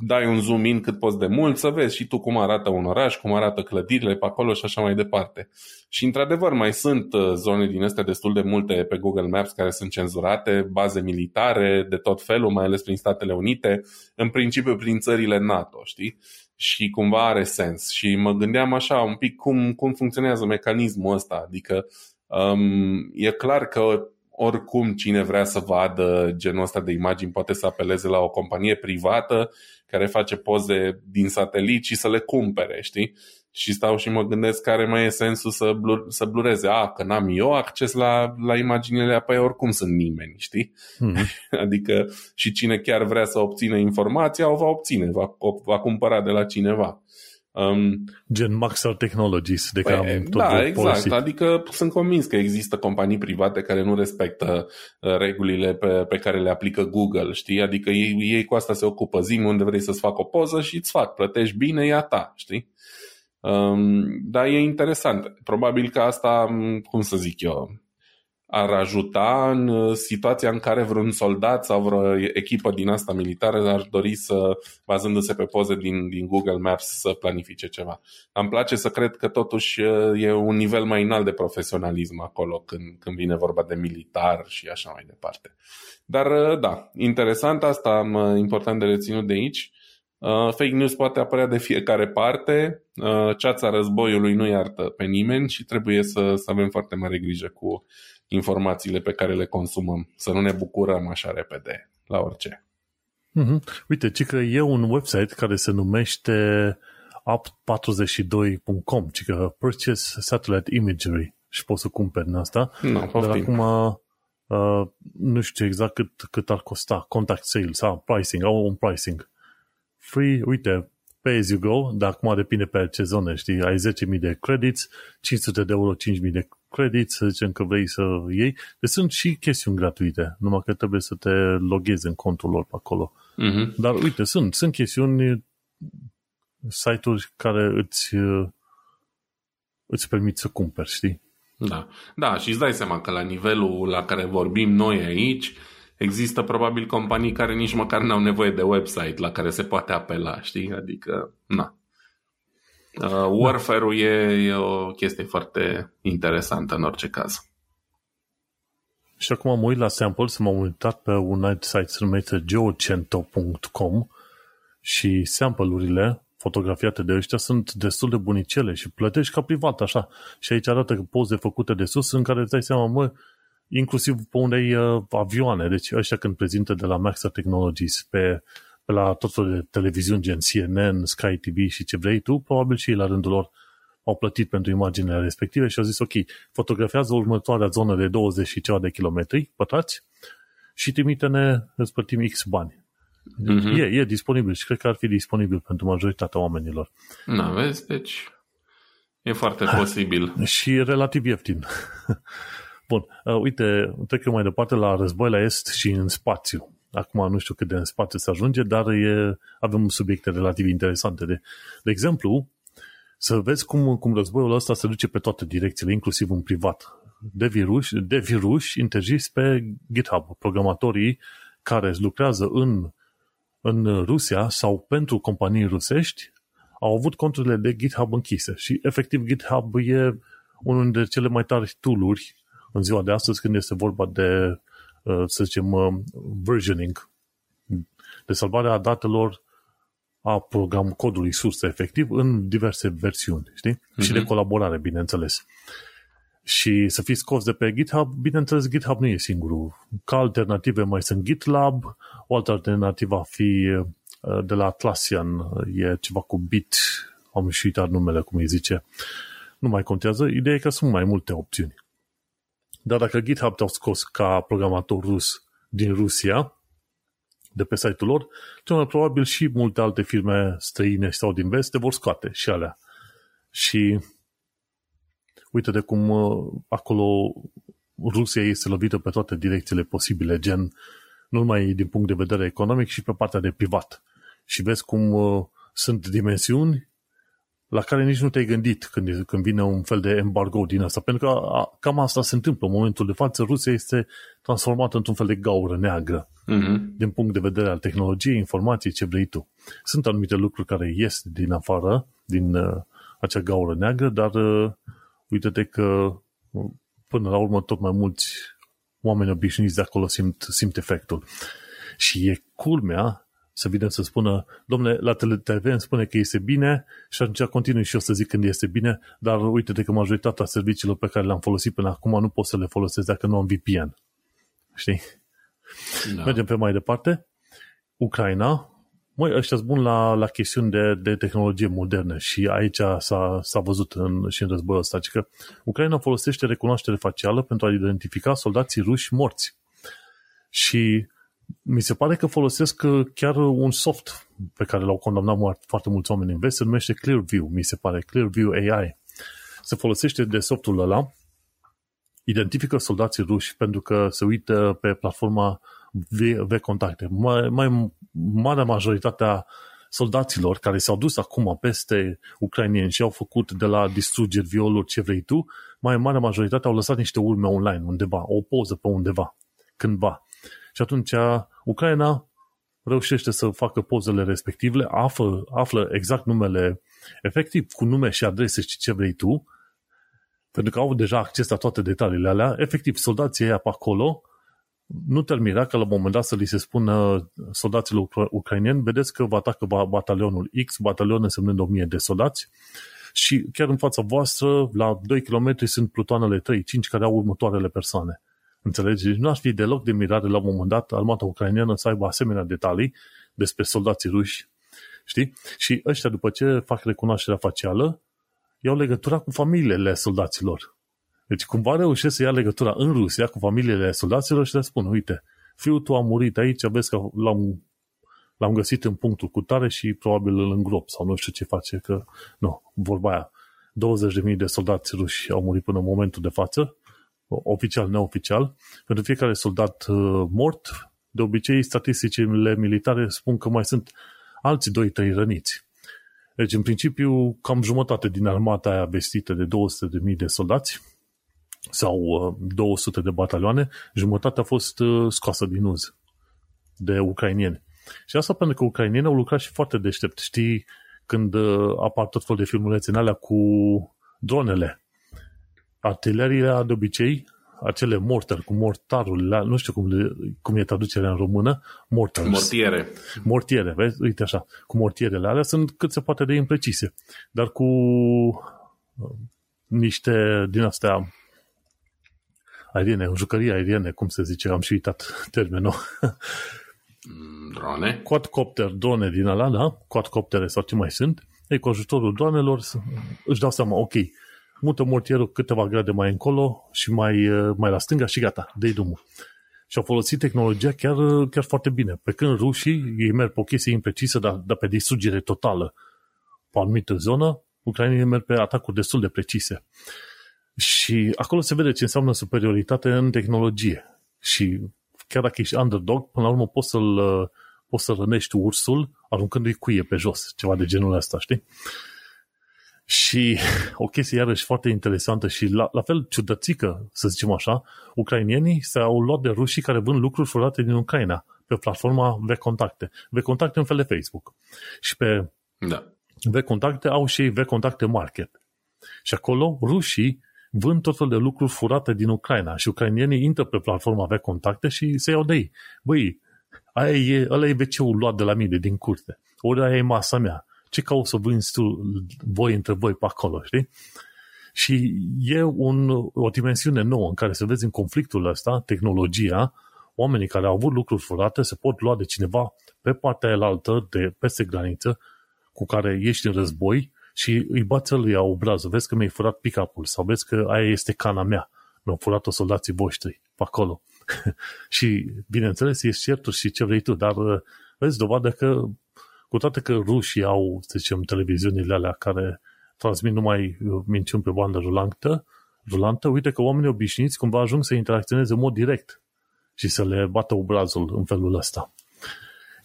dai un zoom in cât poți de mult, să vezi și tu cum arată un oraș, cum arată clădirile pe acolo și așa mai departe. Și într-adevăr mai sunt uh, zone din astea destul de multe pe Google Maps care sunt cenzurate, baze militare de tot felul, mai ales prin Statele Unite, în principiu prin țările NATO, știi? Și cumva are sens. Și mă gândeam așa un pic cum, cum funcționează mecanismul ăsta, adică um, e clar că oricum cine vrea să vadă genul ăsta de imagini poate să apeleze la o companie privată care face poze din satelit și să le cumpere, știi? Și stau și mă gândesc care mai e sensul să, blur, să blureze. A, că n-am eu acces la, la imaginile apoi oricum sunt nimeni, știi? Mm-hmm. Adică și cine chiar vrea să obțină informația o va obține, va, o, va cumpăra de la cineva. Um, Gen Maxar Technologies, de care păi, am tot Da, exact. Policy. Adică sunt convins că există companii private care nu respectă uh, regulile pe, pe care le aplică Google, știi? Adică ei, ei cu asta se ocupă. Zi unde vrei să-ți fac o poză și îți fac. Plătești bine, e a ta, știi? Um, dar e interesant. Probabil că asta, cum să zic eu, ar ajuta în uh, situația în care vreun soldat sau vreo echipă din asta militară ar dori să, bazându-se pe poze din, din Google Maps, să planifice ceva. Îmi place să cred că totuși uh, e un nivel mai înalt de profesionalism acolo când, când vine vorba de militar și așa mai departe. Dar uh, da, interesant asta, important de reținut de aici. Uh, fake news poate apărea de fiecare parte, uh, ceața războiului nu iartă pe nimeni și trebuie să, să avem foarte mare grijă cu informațiile pe care le consumăm, să nu ne bucurăm așa repede la orice. Mm-hmm. Uite, ci că e un website care se numește app42.com, ci că Purchase Satellite Imagery și poți să cumperi în asta. No, Dar acum uh, nu știu exact cât, cât ar costa contact sales sau pricing, au un pricing. Free, uite, pay as you go, dar acum depinde pe ce zone, știi, ai 10.000 de credits, 500 de euro, 5.000 de credit, să zicem că vrei să iei. Deci sunt și chestiuni gratuite, numai că trebuie să te loghezi în contul lor pe acolo. Uh-huh. Dar uite, sunt, sunt chestiuni, site-uri care îți, îți permit să cumperi, știi? Da. da, și îți dai seama că la nivelul la care vorbim noi aici, există probabil companii care nici măcar n-au nevoie de website la care se poate apela, știi? Adică, na. Uh, Warfare-ul e, e o chestie foarte interesantă în orice caz. Și acum am uit la samples, m-am uitat pe un alt site se numește geocento.com și sample-urile fotografiate de ăștia sunt destul de bunicele și plătești ca privat, așa. Și aici arată că poze făcute de sus în care îți dai seama, mă, inclusiv pe unde uh, avioane. Deci ăștia când prezintă de la Maxar Technologies pe pe la tot felul de televiziuni gen CNN, Sky TV și ce vrei tu, probabil și ei la rândul lor au plătit pentru imaginele respective și au zis, ok, fotografiază următoarea zonă de 20 și ceva de kilometri pătrați și trimite-ne, îți plătim X bani. Mm-hmm. E, e disponibil și cred că ar fi disponibil pentru majoritatea oamenilor. Na, vezi, deci e foarte ha, posibil. Și relativ ieftin. Bun, uh, uite, trecem mai departe la război la est și în spațiu. Acum nu știu cât de în spate se ajunge, dar e, avem subiecte relativ interesante. De, de exemplu, să vezi cum, cum războiul ăsta se duce pe toate direcțiile, inclusiv în privat. De virus, de virus interziși pe GitHub. Programatorii care lucrează în, în Rusia sau pentru companii rusești au avut conturile de GitHub închise și efectiv GitHub e unul dintre cele mai tari tooluri în ziua de astăzi când este vorba de Uh, să zicem, uh, versioning, de salvarea datelor a program codului sursă efectiv în diverse versiuni, știi? Mm-hmm. Și de mhm. colaborare, bineînțeles. Și să fii scos de pe GitHub, bineînțeles, GitHub nu e singurul. Ca alternative mai sunt GitLab, o altă alternativă a fi uh, de la Atlassian, e ceva cu Bit, am și uitat numele, cum îi zice. Nu mai contează, ideea e că sunt mai multe opțiuni. Dar dacă GitHub te-au scos ca programator rus din Rusia, de pe site-ul lor, cel mai probabil și multe alte firme străine sau din vest te vor scoate și alea. Și uite de cum uh, acolo Rusia este lovită pe toate direcțiile posibile, gen nu numai din punct de vedere economic și pe partea de privat. Și vezi cum uh, sunt dimensiuni la care nici nu te-ai gândit când, când vine un fel de embargo din asta. Pentru că a, cam asta se întâmplă în momentul de față. Rusia este transformată într-un fel de gaură neagră uh-huh. din punct de vedere al tehnologiei, informației, ce vrei tu. Sunt anumite lucruri care ies din afară, din uh, acea gaură neagră, dar uh, uite-te că uh, până la urmă tot mai mulți oameni obișnuiți de acolo simt, simt efectul. Și e culmea să vină să spună, domnule, la TV îmi spune că este bine și atunci continui și eu să zic când este bine, dar uite-te că majoritatea serviciilor pe care le-am folosit până acum nu pot să le folosesc dacă nu am VPN. știi? Da. Mergem pe mai departe. Ucraina, Măi, ăștia sunt buni la, la chestiuni de, de tehnologie moderne și aici s-a, s-a văzut în, și în războiul ăsta, că Ucraina folosește recunoaștere facială pentru a identifica soldații ruși morți. Și mi se pare că folosesc chiar un soft pe care l-au condamnat foarte mulți oameni în vest, se numește Clearview, mi se pare, Clearview AI. Se folosește de softul ăla, identifică soldații ruși pentru că se uită pe platforma V-Contacte. Mai, mai marea majoritatea soldaților care s-au dus acum peste ucrainieni și au făcut de la distrugeri, violuri, ce vrei tu, mai marea majoritate au lăsat niște urme online undeva, o poză pe undeva, cândva. Și atunci Ucraina reușește să facă pozele respective, află, află exact numele efectiv, cu nume și adrese și ce vrei tu, pentru că au deja acces la toate detaliile alea, efectiv, soldații ăia pe acolo nu te mira că la un moment dat să li se spună soldaților ucrainieni, vedeți că vă atacă batalionul X, batalion însemnând 1000 de soldați, și chiar în fața voastră, la 2 km, sunt plutoanele 3-5 care au următoarele persoane. Înțelegi? Deci nu ar fi deloc de mirare la un moment dat armata ucraineană să aibă asemenea detalii despre soldații ruși. Știi? Și ăștia, după ce fac recunoașterea facială, iau legătura cu familiile soldaților. Deci cumva reușesc să ia legătura în Rusia cu familiile soldaților și le spun, uite, fiul tu a murit aici, vezi că l-am, l-am găsit în punctul cu tare și probabil îl îngrop sau nu știu ce face, că nu, vorba aia. 20.000 de soldați ruși au murit până în momentul de față, oficial, neoficial. Pentru fiecare soldat uh, mort, de obicei, statisticile militare spun că mai sunt alți 2-3 răniți. Deci, în principiu, cam jumătate din armata aia vestită de 200.000 de soldați sau 200 uh, de batalioane, jumătate a fost uh, scoasă din uz de ucrainieni. Și asta pentru că ucrainienii au lucrat și foarte deștept. Știi, când uh, apar tot fel de filmulețe în alea cu dronele, artileria de obicei, acele mortar cu mortarul, nu știu cum, le, cum e traducerea în română, mortars. Mortiere. Mortiere, vezi? Uite așa. Cu mortierele alea sunt cât se poate de imprecise. Dar cu niște din astea aeriene, în jucării aeriene, cum se zice, am și uitat termenul. Mm, drone? Quadcopter, drone din ala, da? Quadcoptere sau ce mai sunt. Ei, cu ajutorul dronelor își dau seama, ok, mută mortierul câteva grade mai încolo și mai, mai la stânga și gata, dă drumul. Și au folosit tehnologia chiar, chiar foarte bine. Pe când rușii, ei merg pe o chestie imprecisă, dar, dar pe distrugere totală. Pe o anumită zonă, ucrainii merg pe atacuri destul de precise. Și acolo se vede ce înseamnă superioritate în tehnologie. Și chiar dacă ești underdog, până la urmă poți să-l poți să rănești ursul aruncându-i cuie pe jos, ceva de genul ăsta, știi? Și o chestie iarăși foarte interesantă și la, la fel ciudățică, să zicem așa, ucrainienii s-au luat de rușii care vând lucruri furate din Ucraina pe platforma V-Contacte. V-Contacte în fel de Facebook. Și pe da. V-Contacte au și V-Contacte Market. Și acolo rușii vând tot fel de lucruri furate din Ucraina și ucrainienii intră pe platforma avea contacte și se iau de ei. Băi, aia e, ăla e wc luat de la mine din curte. Ori aia e masa mea. Ce cauți să vânzi tu, voi între voi pe acolo, știi? Și e un, o dimensiune nouă în care să vezi în conflictul ăsta, tehnologia, oamenii care au avut lucruri furate se pot lua de cineva pe partea elaltă, de peste graniță, cu care ești în război și îi bați lui obrazul, vezi că mi-ai furat pick-up-ul sau vezi că aia este cana mea, mi-au furat-o soldații voștri pe acolo. și, bineînțeles, ești certuri și ce vrei tu, dar uh, vezi dovadă că, cu toate că rușii au, să zicem, televiziunile alea care transmit numai uh, minciuni pe bandă rulantă, rulantă, uite că oamenii obișnuiți cumva ajung să interacționeze în mod direct și să le bată obrazul în felul ăsta.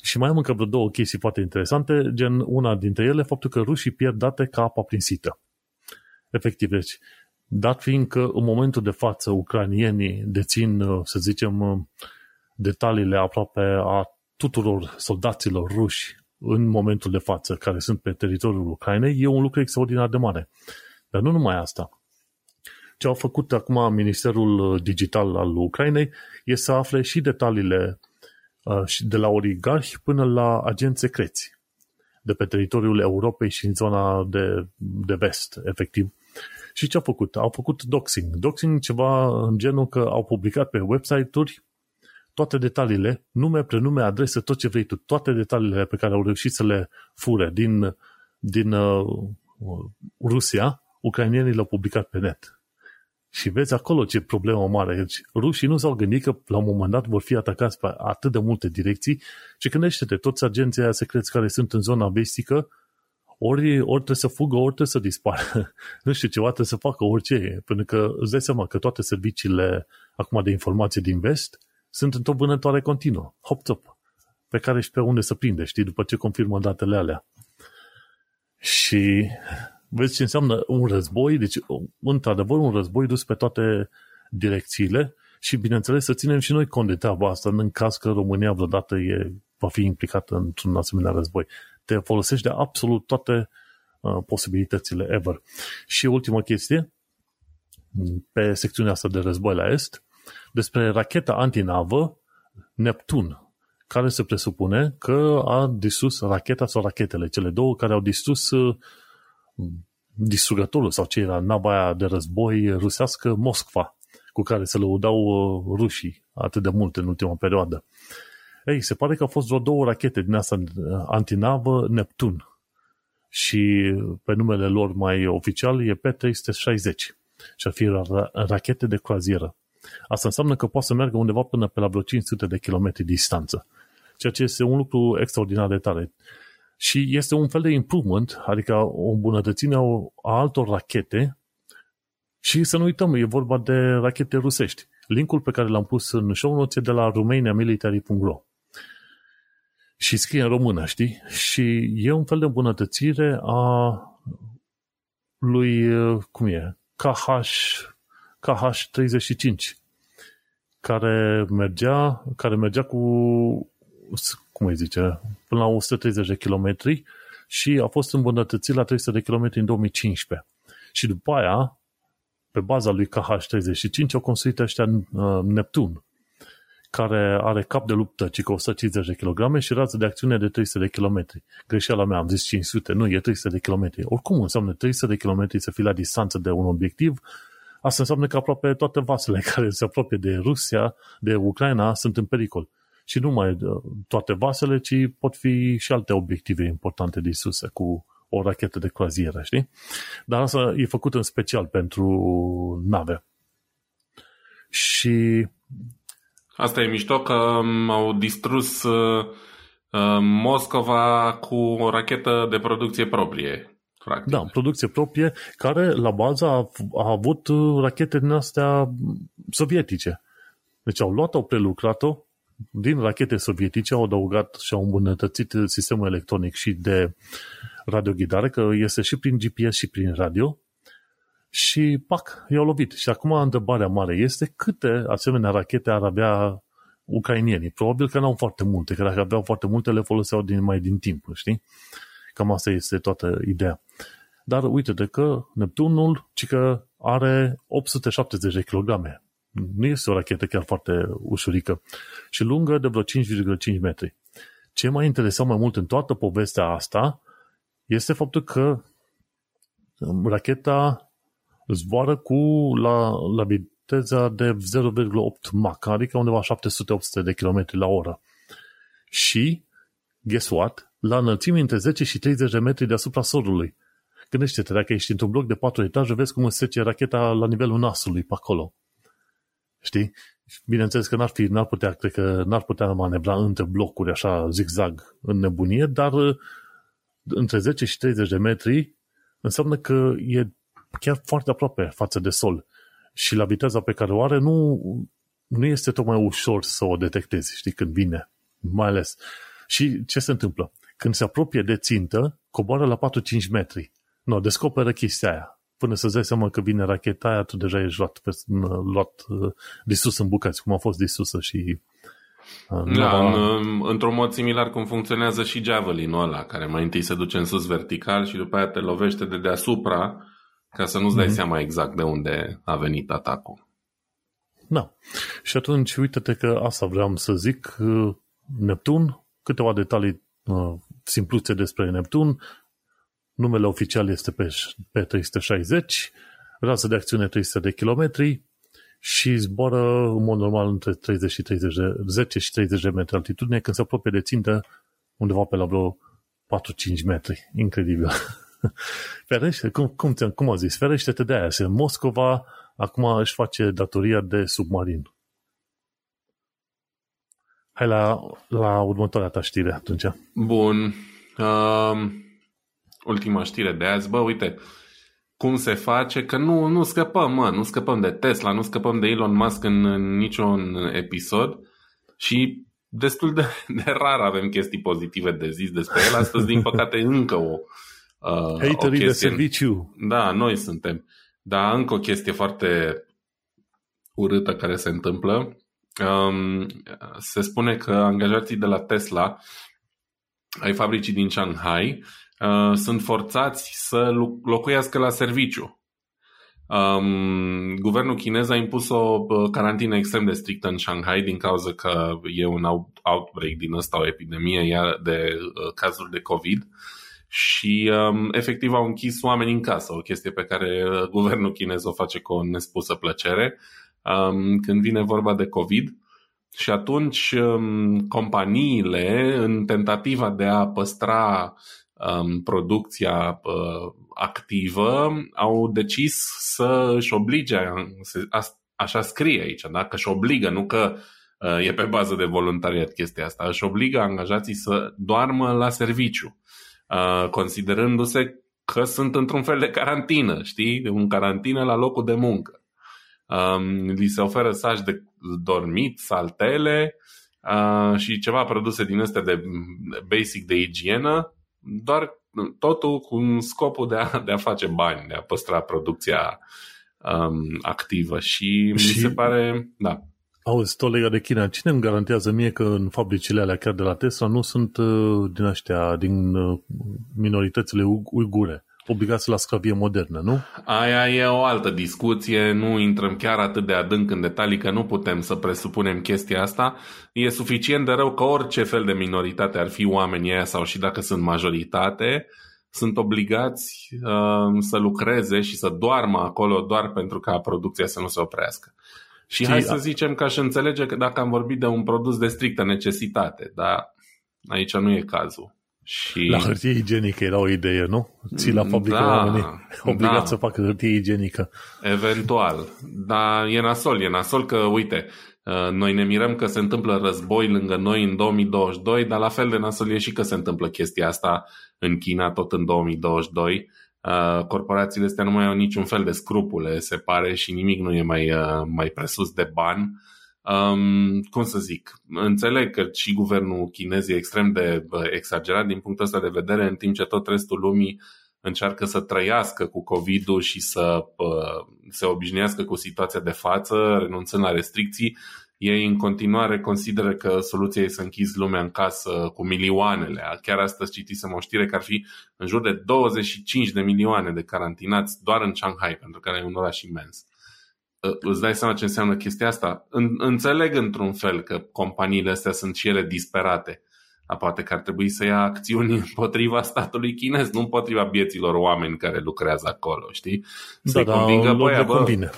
Și mai am încă vreo două chestii foarte interesante, gen una dintre ele, faptul că rușii pierd date ca apa prinsită. Efectiv, deci, dat fiind că în momentul de față ucranienii dețin, să zicem, detaliile aproape a tuturor soldaților ruși în momentul de față care sunt pe teritoriul Ucrainei, e un lucru extraordinar de mare. Dar nu numai asta. Ce au făcut acum Ministerul Digital al Ucrainei e să afle și detaliile Uh, de la oligarhi până la agenți secreți de pe teritoriul Europei și în zona de, de vest, efectiv. Și ce au făcut? Au făcut doxing. Doxing ceva în genul că au publicat pe website-uri toate detaliile, nume, prenume, adrese, tot ce vrei tu, toate detaliile pe care au reușit să le fure din, din uh, Rusia, ucrainienii le-au publicat pe net. Și vezi acolo ce problemă mare. Deci, rușii nu s-au gândit că la un moment dat vor fi atacați pe atât de multe direcții și gândește-te, toți agenții aia secreți care sunt în zona vestică, ori, ori trebuie să fugă, ori trebuie să dispară. nu știu, ceva trebuie să facă orice. Pentru că îți dai seama că toate serviciile acum de informație din vest sunt într-o vânătoare continuă. Hop top pe care și pe unde să prinde, știi, după ce confirmă datele alea. Și vezi ce înseamnă un război, deci într-adevăr un război dus pe toate direcțiile și bineînțeles să ținem și noi cont de treaba asta în caz că România vreodată e, va fi implicată într-un asemenea război. Te folosești de absolut toate uh, posibilitățile ever. Și ultima chestie, pe secțiunea asta de război la est, despre racheta antinavă Neptun, care se presupune că a distrus racheta sau rachetele, cele două care au distrus uh, distrugătorul sau ce era nava aia de război rusească Moscova, cu care se lăudau uh, rușii atât de mult în ultima perioadă. Ei, se pare că au fost vreo două rachete din asta uh, antinavă Neptun și pe numele lor mai oficial e P-360 și ar fi ra- rachete de croazieră. Asta înseamnă că poate să meargă undeva până pe la vreo 500 de kilometri distanță, ceea ce este un lucru extraordinar de tare. Și este un fel de improvement, adică o îmbunătățire a altor rachete și să nu uităm, e vorba de rachete rusești. Linkul pe care l-am pus în show notes e de la romaniamilitary.ro și scrie în română, știi? Și e un fel de îmbunătățire a lui, cum e, KH, KH35, care mergea, care mergea cu cum îi zice, până la 130 de kilometri și a fost îmbunătățit la 300 de kilometri în 2015. Și după aia, pe baza lui KH35, au construit ăștia uh, Neptun, care are cap de luptă, ci cu 150 de kg și rază de acțiune de 300 de km. Greșeala mea, am zis 500, nu, e 300 de km. Oricum înseamnă 300 de km să fii la distanță de un obiectiv, asta înseamnă că aproape toate vasele care se apropie de Rusia, de Ucraina, sunt în pericol și nu mai uh, toate vasele, ci pot fi și alte obiective importante disuse cu o rachetă de croazieră, știi? Dar asta e făcut în special pentru nave. Și... Asta e mișto că au distrus uh, uh, Moscova cu o rachetă de producție proprie. Practic. Da, producție proprie, care la bază a, a avut uh, rachete din astea sovietice. Deci au luat-o, prelucrat-o, din rachete sovietice au adăugat și au îmbunătățit sistemul electronic și de radioghidare, că este și prin GPS și prin radio, și pac, i-au lovit. Și acum întrebarea mare este câte asemenea rachete ar avea ucrainienii. Probabil că n-au foarte multe, că dacă aveau foarte multe le foloseau din, mai din timp, știi? Cam asta este toată ideea. Dar uite de că Neptunul, ci că are 870 de kilograme nu este o rachetă chiar foarte ușurică și lungă de vreo 5,5 metri. Ce m-a interesat mai mult în toată povestea asta este faptul că racheta zboară cu la, la viteza de 0,8 Mach, adică undeva 700-800 de km la oră. Și, guess what? La înălțime între 10 și 30 de metri deasupra solului. Gândește-te, dacă ești într-un bloc de 4 etaje, vezi cum îți trece racheta la nivelul nasului pe acolo. Știi? Bineînțeles că n-ar, fi, n-ar putea, cred că n-ar putea manevra între blocuri așa zigzag în nebunie, dar uh, între 10 și 30 de metri înseamnă că e chiar foarte aproape față de sol. Și la viteza pe care o are nu, nu este tocmai ușor să o detectezi, știi, când vine. Mai ales. Și ce se întâmplă? Când se apropie de țintă, coboară la 4-5 metri. Nu, descoperă chestia aia până să-ți dai seama că vine racheta aia, tu deja ești luat, luat uh, disus în bucăți, cum a fost disusă și uh, da, în, um, într-un mod similar cum funcționează și Javelin-ul ăla, care mai întâi se duce în sus vertical și după aia te lovește de deasupra ca să nu-ți dai mm-hmm. seama exact de unde a venit atacul. Da. Și atunci, uite-te că asta vreau să zic. Uh, Neptun, câteva detalii uh, simpluțe despre Neptun, numele oficial este pe, pe 360, rază de acțiune 300 de kilometri și zboară în mod normal între 30 și 30 de, 10 și 30 de metri altitudine când se apropie de țintă undeva pe la vreo 4-5 metri. Incredibil. Ferește, cum, cum, cum au zis, ferește-te de aia. Se Moscova acum își face datoria de submarin. Hai la, la următoarea ta știre atunci. Bun. Uh, ultima știre de azi. Bă, uite, cum se face, că nu, nu scăpăm, mă, nu scăpăm de Tesla, nu scăpăm de Elon Musk în, în niciun episod și destul de, de rar avem chestii pozitive de zis despre el. Astăzi, din păcate, încă o, uh, Haterii o chestie. de serviciu. Da, noi suntem. Dar încă o chestie foarte urâtă care se întâmplă. Um, se spune că angajații de la Tesla ai fabricii din Shanghai Uh, sunt forțați să locuiască la serviciu. Um, guvernul chinez a impus o uh, carantină extrem de strictă în Shanghai din cauza că e un outbreak din ăsta, o epidemie de uh, cazuri de COVID și um, efectiv au închis oameni în casă, o chestie pe care uh, guvernul chinez o face cu o nespusă plăcere um, când vine vorba de COVID. Și atunci um, companiile, în tentativa de a păstra um, producția uh, activă au decis să își oblige, așa scrie aici, da? că își obligă, nu că uh, e pe bază de voluntariat chestia asta, își obligă angajații să doarmă la serviciu, uh, considerându-se că sunt într-un fel de carantină, știi? Un carantină la locul de muncă. Um, li se oferă saci de dormit, saltele uh, și ceva produse din astea de basic de igienă doar totul cu scopul de a, de a face bani, de a păstra producția um, activă și, și mi se pare, da. Auzi, tot legat de China, cine îmi garantează mie că în fabricile alea chiar de la Tesla nu sunt uh, din aștia, din uh, minoritățile uigure? Obligați la sclavie modernă, nu? Aia e o altă discuție, nu intrăm chiar atât de adânc în detalii că nu putem să presupunem chestia asta. E suficient de rău că orice fel de minoritate ar fi oamenii aia sau și dacă sunt majoritate, sunt obligați uh, să lucreze și să doarmă acolo doar pentru ca producția să nu se oprească. Și Știi, hai să zicem că aș înțelege că dacă am vorbit de un produs de strictă necesitate, dar aici nu e cazul. Și... La hârtie igienică era o idee, nu? Ții la fabrică da, oamenii obligați da. să facă hârtie igienică. Eventual. Dar e nasol, e nasol că, uite, uh, noi ne mirăm că se întâmplă război lângă noi în 2022, dar la fel de nasol e și că se întâmplă chestia asta în China tot în 2022. Uh, corporațiile astea nu mai au niciun fel de scrupule, se pare, și nimic nu e mai, uh, mai presus de bani Um, cum să zic, înțeleg că și guvernul chinez e extrem de exagerat din punctul ăsta de vedere, în timp ce tot restul lumii încearcă să trăiască cu COVID-ul și să uh, se obișnuiască cu situația de față, renunțând la restricții, ei în continuare consideră că soluția e să închizi lumea în casă cu milioanele. Chiar astăzi citisem o știre că ar fi în jur de 25 de milioane de carantinați doar în Shanghai, pentru că e un oraș imens. Uh, îți dai seama ce înseamnă chestia asta? Înțeleg într-un fel că companiile astea sunt și ele disperate. Dar poate că ar trebui să ia acțiuni împotriva statului chinez, nu împotriva bieților oameni care lucrează acolo, știi? Să-i da, convingă, da, băi, bă, convine.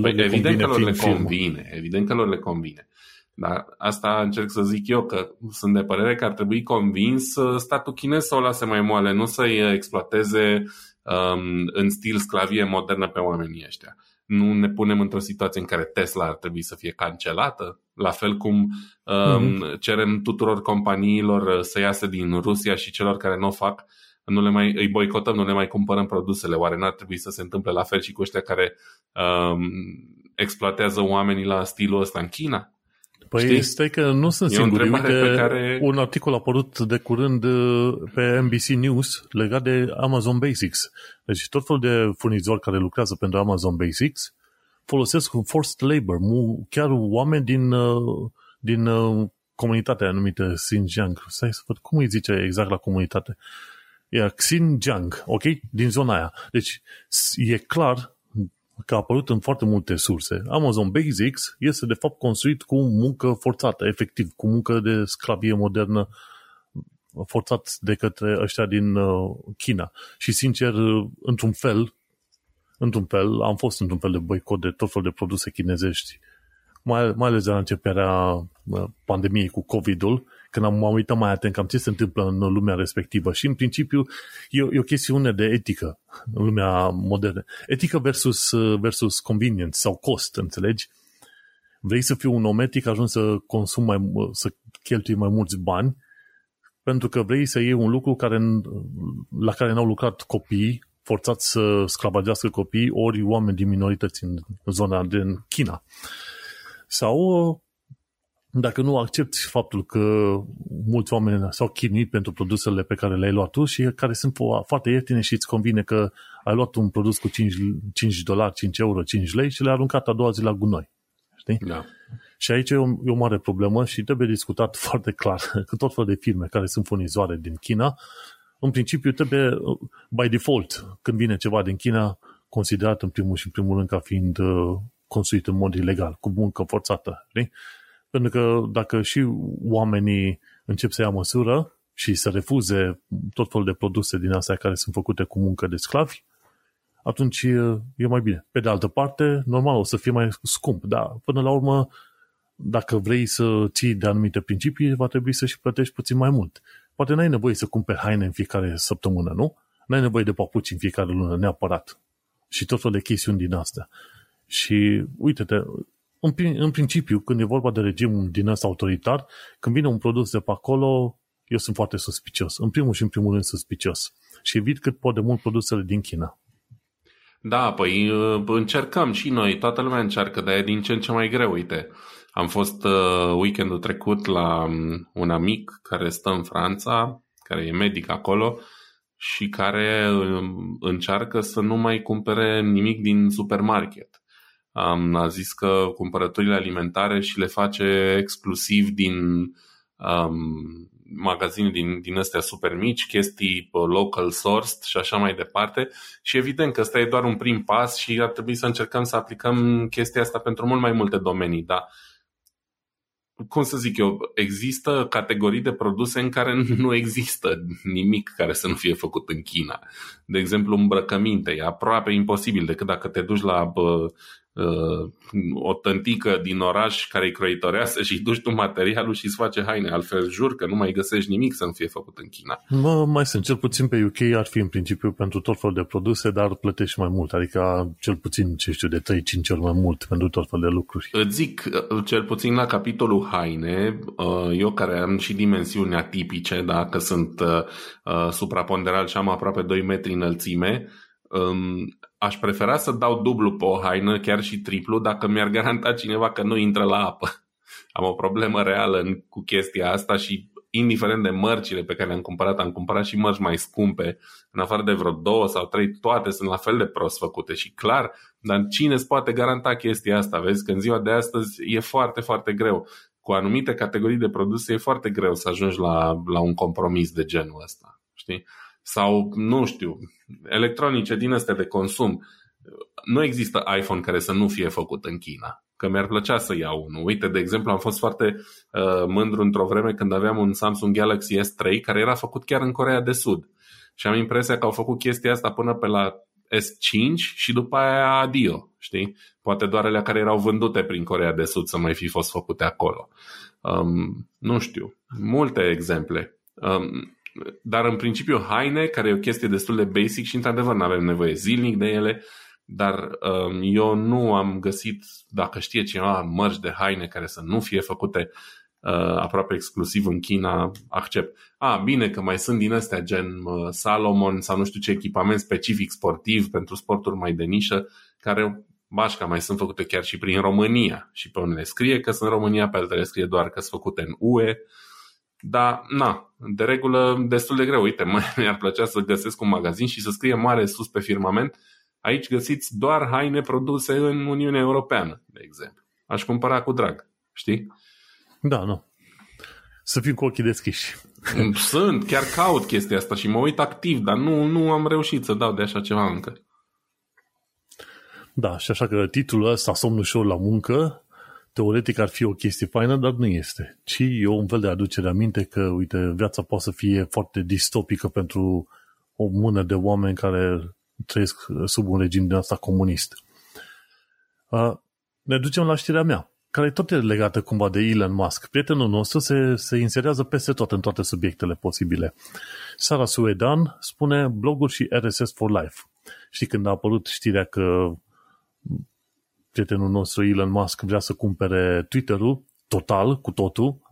Păi, evident că lor le convine, evident că lor le convine. Dar asta încerc să zic eu, că sunt de părere că ar trebui convins uh, statul chinez să o lase mai moale, nu să-i exploateze um, în stil sclavie modernă pe oamenii ăștia nu ne punem într-o situație în care Tesla ar trebui să fie cancelată, la fel cum mm-hmm. cerem tuturor companiilor uh, să iasă din Rusia și celor care nu o fac, nu le mai, îi boicotăm, nu le mai cumpărăm produsele. Oare n-ar trebui să se întâmple la fel și cu ăștia care um, exploatează oamenii la stilul ăsta în China? Păi Știi? este că nu sunt e singuri. Uite, pe care... un articol a apărut de curând uh, pe NBC News legat de Amazon Basics. Deci tot felul de furnizori care lucrează pentru Amazon Basics folosesc forced labor, chiar oameni din, uh, din uh, comunitatea anumită Xinjiang. Stai să văd cum îi zice exact la comunitate. E Xinjiang, ok? Din zona aia. Deci e clar că a apărut în foarte multe surse. Amazon Basics este de fapt construit cu muncă forțată, efectiv, cu muncă de sclavie modernă forțat de către ăștia din uh, China. Și sincer, într-un fel, într-un fel, am fost într-un fel de boicot de tot felul de produse chinezești, mai, mai ales de la începerea pandemiei cu COVID-ul, când am, m-am uitat mai atent cam ce se întâmplă în lumea respectivă. Și, în principiu, e, e o chestiune de etică în lumea modernă. Etică versus, versus convenience sau cost, înțelegi? Vrei să fii un om etic, ajungi să consumi mai, să cheltui mai mulți bani, pentru că vrei să iei un lucru care, la care n-au lucrat copiii, forțați să sclavagească copiii, ori oameni din minorități în zona din China. Sau dacă nu accepti faptul că mulți oameni s-au chinuit pentru produsele pe care le-ai luat tu și care sunt foarte ieftine și îți convine că ai luat un produs cu 5, 5 dolari, 5 euro, 5 lei și le-ai aruncat a doua zi la gunoi. Știi? Da. Și aici e o, e o mare problemă și trebuie discutat foarte clar că tot fel de firme care sunt furnizoare din China, în principiu trebuie, by default, când vine ceva din China, considerat în primul și în primul rând ca fiind uh, construit în mod ilegal, cu muncă forțată. Știi? Pentru că dacă și oamenii încep să ia măsură și să refuze tot felul de produse din astea care sunt făcute cu muncă de sclavi, atunci e mai bine. Pe de altă parte, normal, o să fie mai scump, dar până la urmă, dacă vrei să ții de anumite principii, va trebui să și plătești puțin mai mult. Poate n-ai nevoie să cumperi haine în fiecare săptămână, nu? N-ai nevoie de papuci în fiecare lună, neapărat. Și tot felul de chestiuni din astea. Și uite-te, în, în principiu, când e vorba de regim din ăsta autoritar, când vine un produs de pe acolo, eu sunt foarte suspicios. În primul și în primul rând suspicios. Și evit cât pot de mult produsele din China. Da, păi uh, încercăm și noi, toată lumea încearcă, dar e din ce în ce mai greu, uite. Am fost uh, weekendul trecut la um, un amic care stă în Franța, care e medic acolo și care uh, încearcă să nu mai cumpere nimic din supermarket um, a zis că cumpărăturile alimentare și le face exclusiv din um, magazine din, din astea super mici, chestii local sourced și așa mai departe. Și evident că ăsta e doar un prim pas și ar trebui să încercăm să aplicăm chestia asta pentru mult mai multe domenii, dar cum să zic eu, există categorii de produse în care nu există nimic care să nu fie făcut în China. De exemplu, îmbrăcăminte. E aproape imposibil decât dacă te duci la bă, uh, o tântică din oraș care îi croitoreasă și îi duci tu materialul și îți face haine. Altfel jur că nu mai găsești nimic să nu fie făcut în China. Mă, mai sunt. Cel puțin pe UK ar fi în principiu pentru tot felul de produse, dar plătești mai mult. Adică cel puțin, ce știu, de 3-5 ori mai mult pentru tot felul de lucruri. Îți zic, uh, cel puțin la capitolul haine, uh, eu care am și dimensiuni atipice, da, că sunt uh, supraponderal și am aproape 2 metri înălțime, um, aș prefera să dau dublu pe o haină, chiar și triplu, dacă mi-ar garanta cineva că nu intră la apă. Am o problemă reală în, cu chestia asta și indiferent de mărcile pe care le-am cumpărat, am cumpărat și mărci mai scumpe, în afară de vreo două sau trei, toate sunt la fel de prost făcute și clar, dar cine îți poate garanta chestia asta? Vezi că în ziua de astăzi e foarte, foarte greu. Cu anumite categorii de produse e foarte greu să ajungi la, la un compromis de genul ăsta. Știi? sau, nu știu, electronice din astea de consum. Nu există iPhone care să nu fie făcut în China. Că mi-ar plăcea să iau unul. Uite, de exemplu, am fost foarte uh, mândru într-o vreme când aveam un Samsung Galaxy S3 care era făcut chiar în Corea de Sud. Și am impresia că au făcut chestia asta până pe la S5 și după aia adio, știi? Poate doar alea care erau vândute prin Corea de Sud să mai fi fost făcute acolo. Um, nu știu, multe exemple. Um, dar în principiu haine, care e o chestie destul de basic și într-adevăr nu avem nevoie zilnic de ele, dar um, eu nu am găsit, dacă știe cineva, mărci de haine care să nu fie făcute uh, aproape exclusiv în China, accept. A, bine că mai sunt din astea gen uh, Salomon sau nu știu ce echipament specific sportiv pentru sporturi mai de nișă, care bașca mai sunt făcute chiar și prin România și pe unele scrie că sunt în România, pe altele scrie doar că sunt făcute în UE. Dar, na, de regulă destul de greu. Uite, mi-ar plăcea să găsesc un magazin și să scrie mare sus pe firmament aici găsiți doar haine produse în Uniunea Europeană, de exemplu. Aș cumpăra cu drag, știi? Da, nu. Să fim cu ochii deschiși. Sunt, chiar caut chestia asta și mă uit activ, dar nu, nu am reușit să dau de așa ceva încă. Da, și așa că titlul ăsta, Somn ușor la muncă, teoretic ar fi o chestie faină, dar nu este. Ci e un fel de aducere aminte că, uite, viața poate să fie foarte distopică pentru o mână de oameni care trăiesc sub un regim din asta comunist. Uh, ne ducem la știrea mea, care e tot legată cumva de Elon Musk. Prietenul nostru se, se inserează peste tot în toate subiectele posibile. Sara Suedan spune bloguri și RSS for Life. Știi când a apărut știrea că prietenul nostru Elon Musk vrea să cumpere Twitter-ul total, cu totul,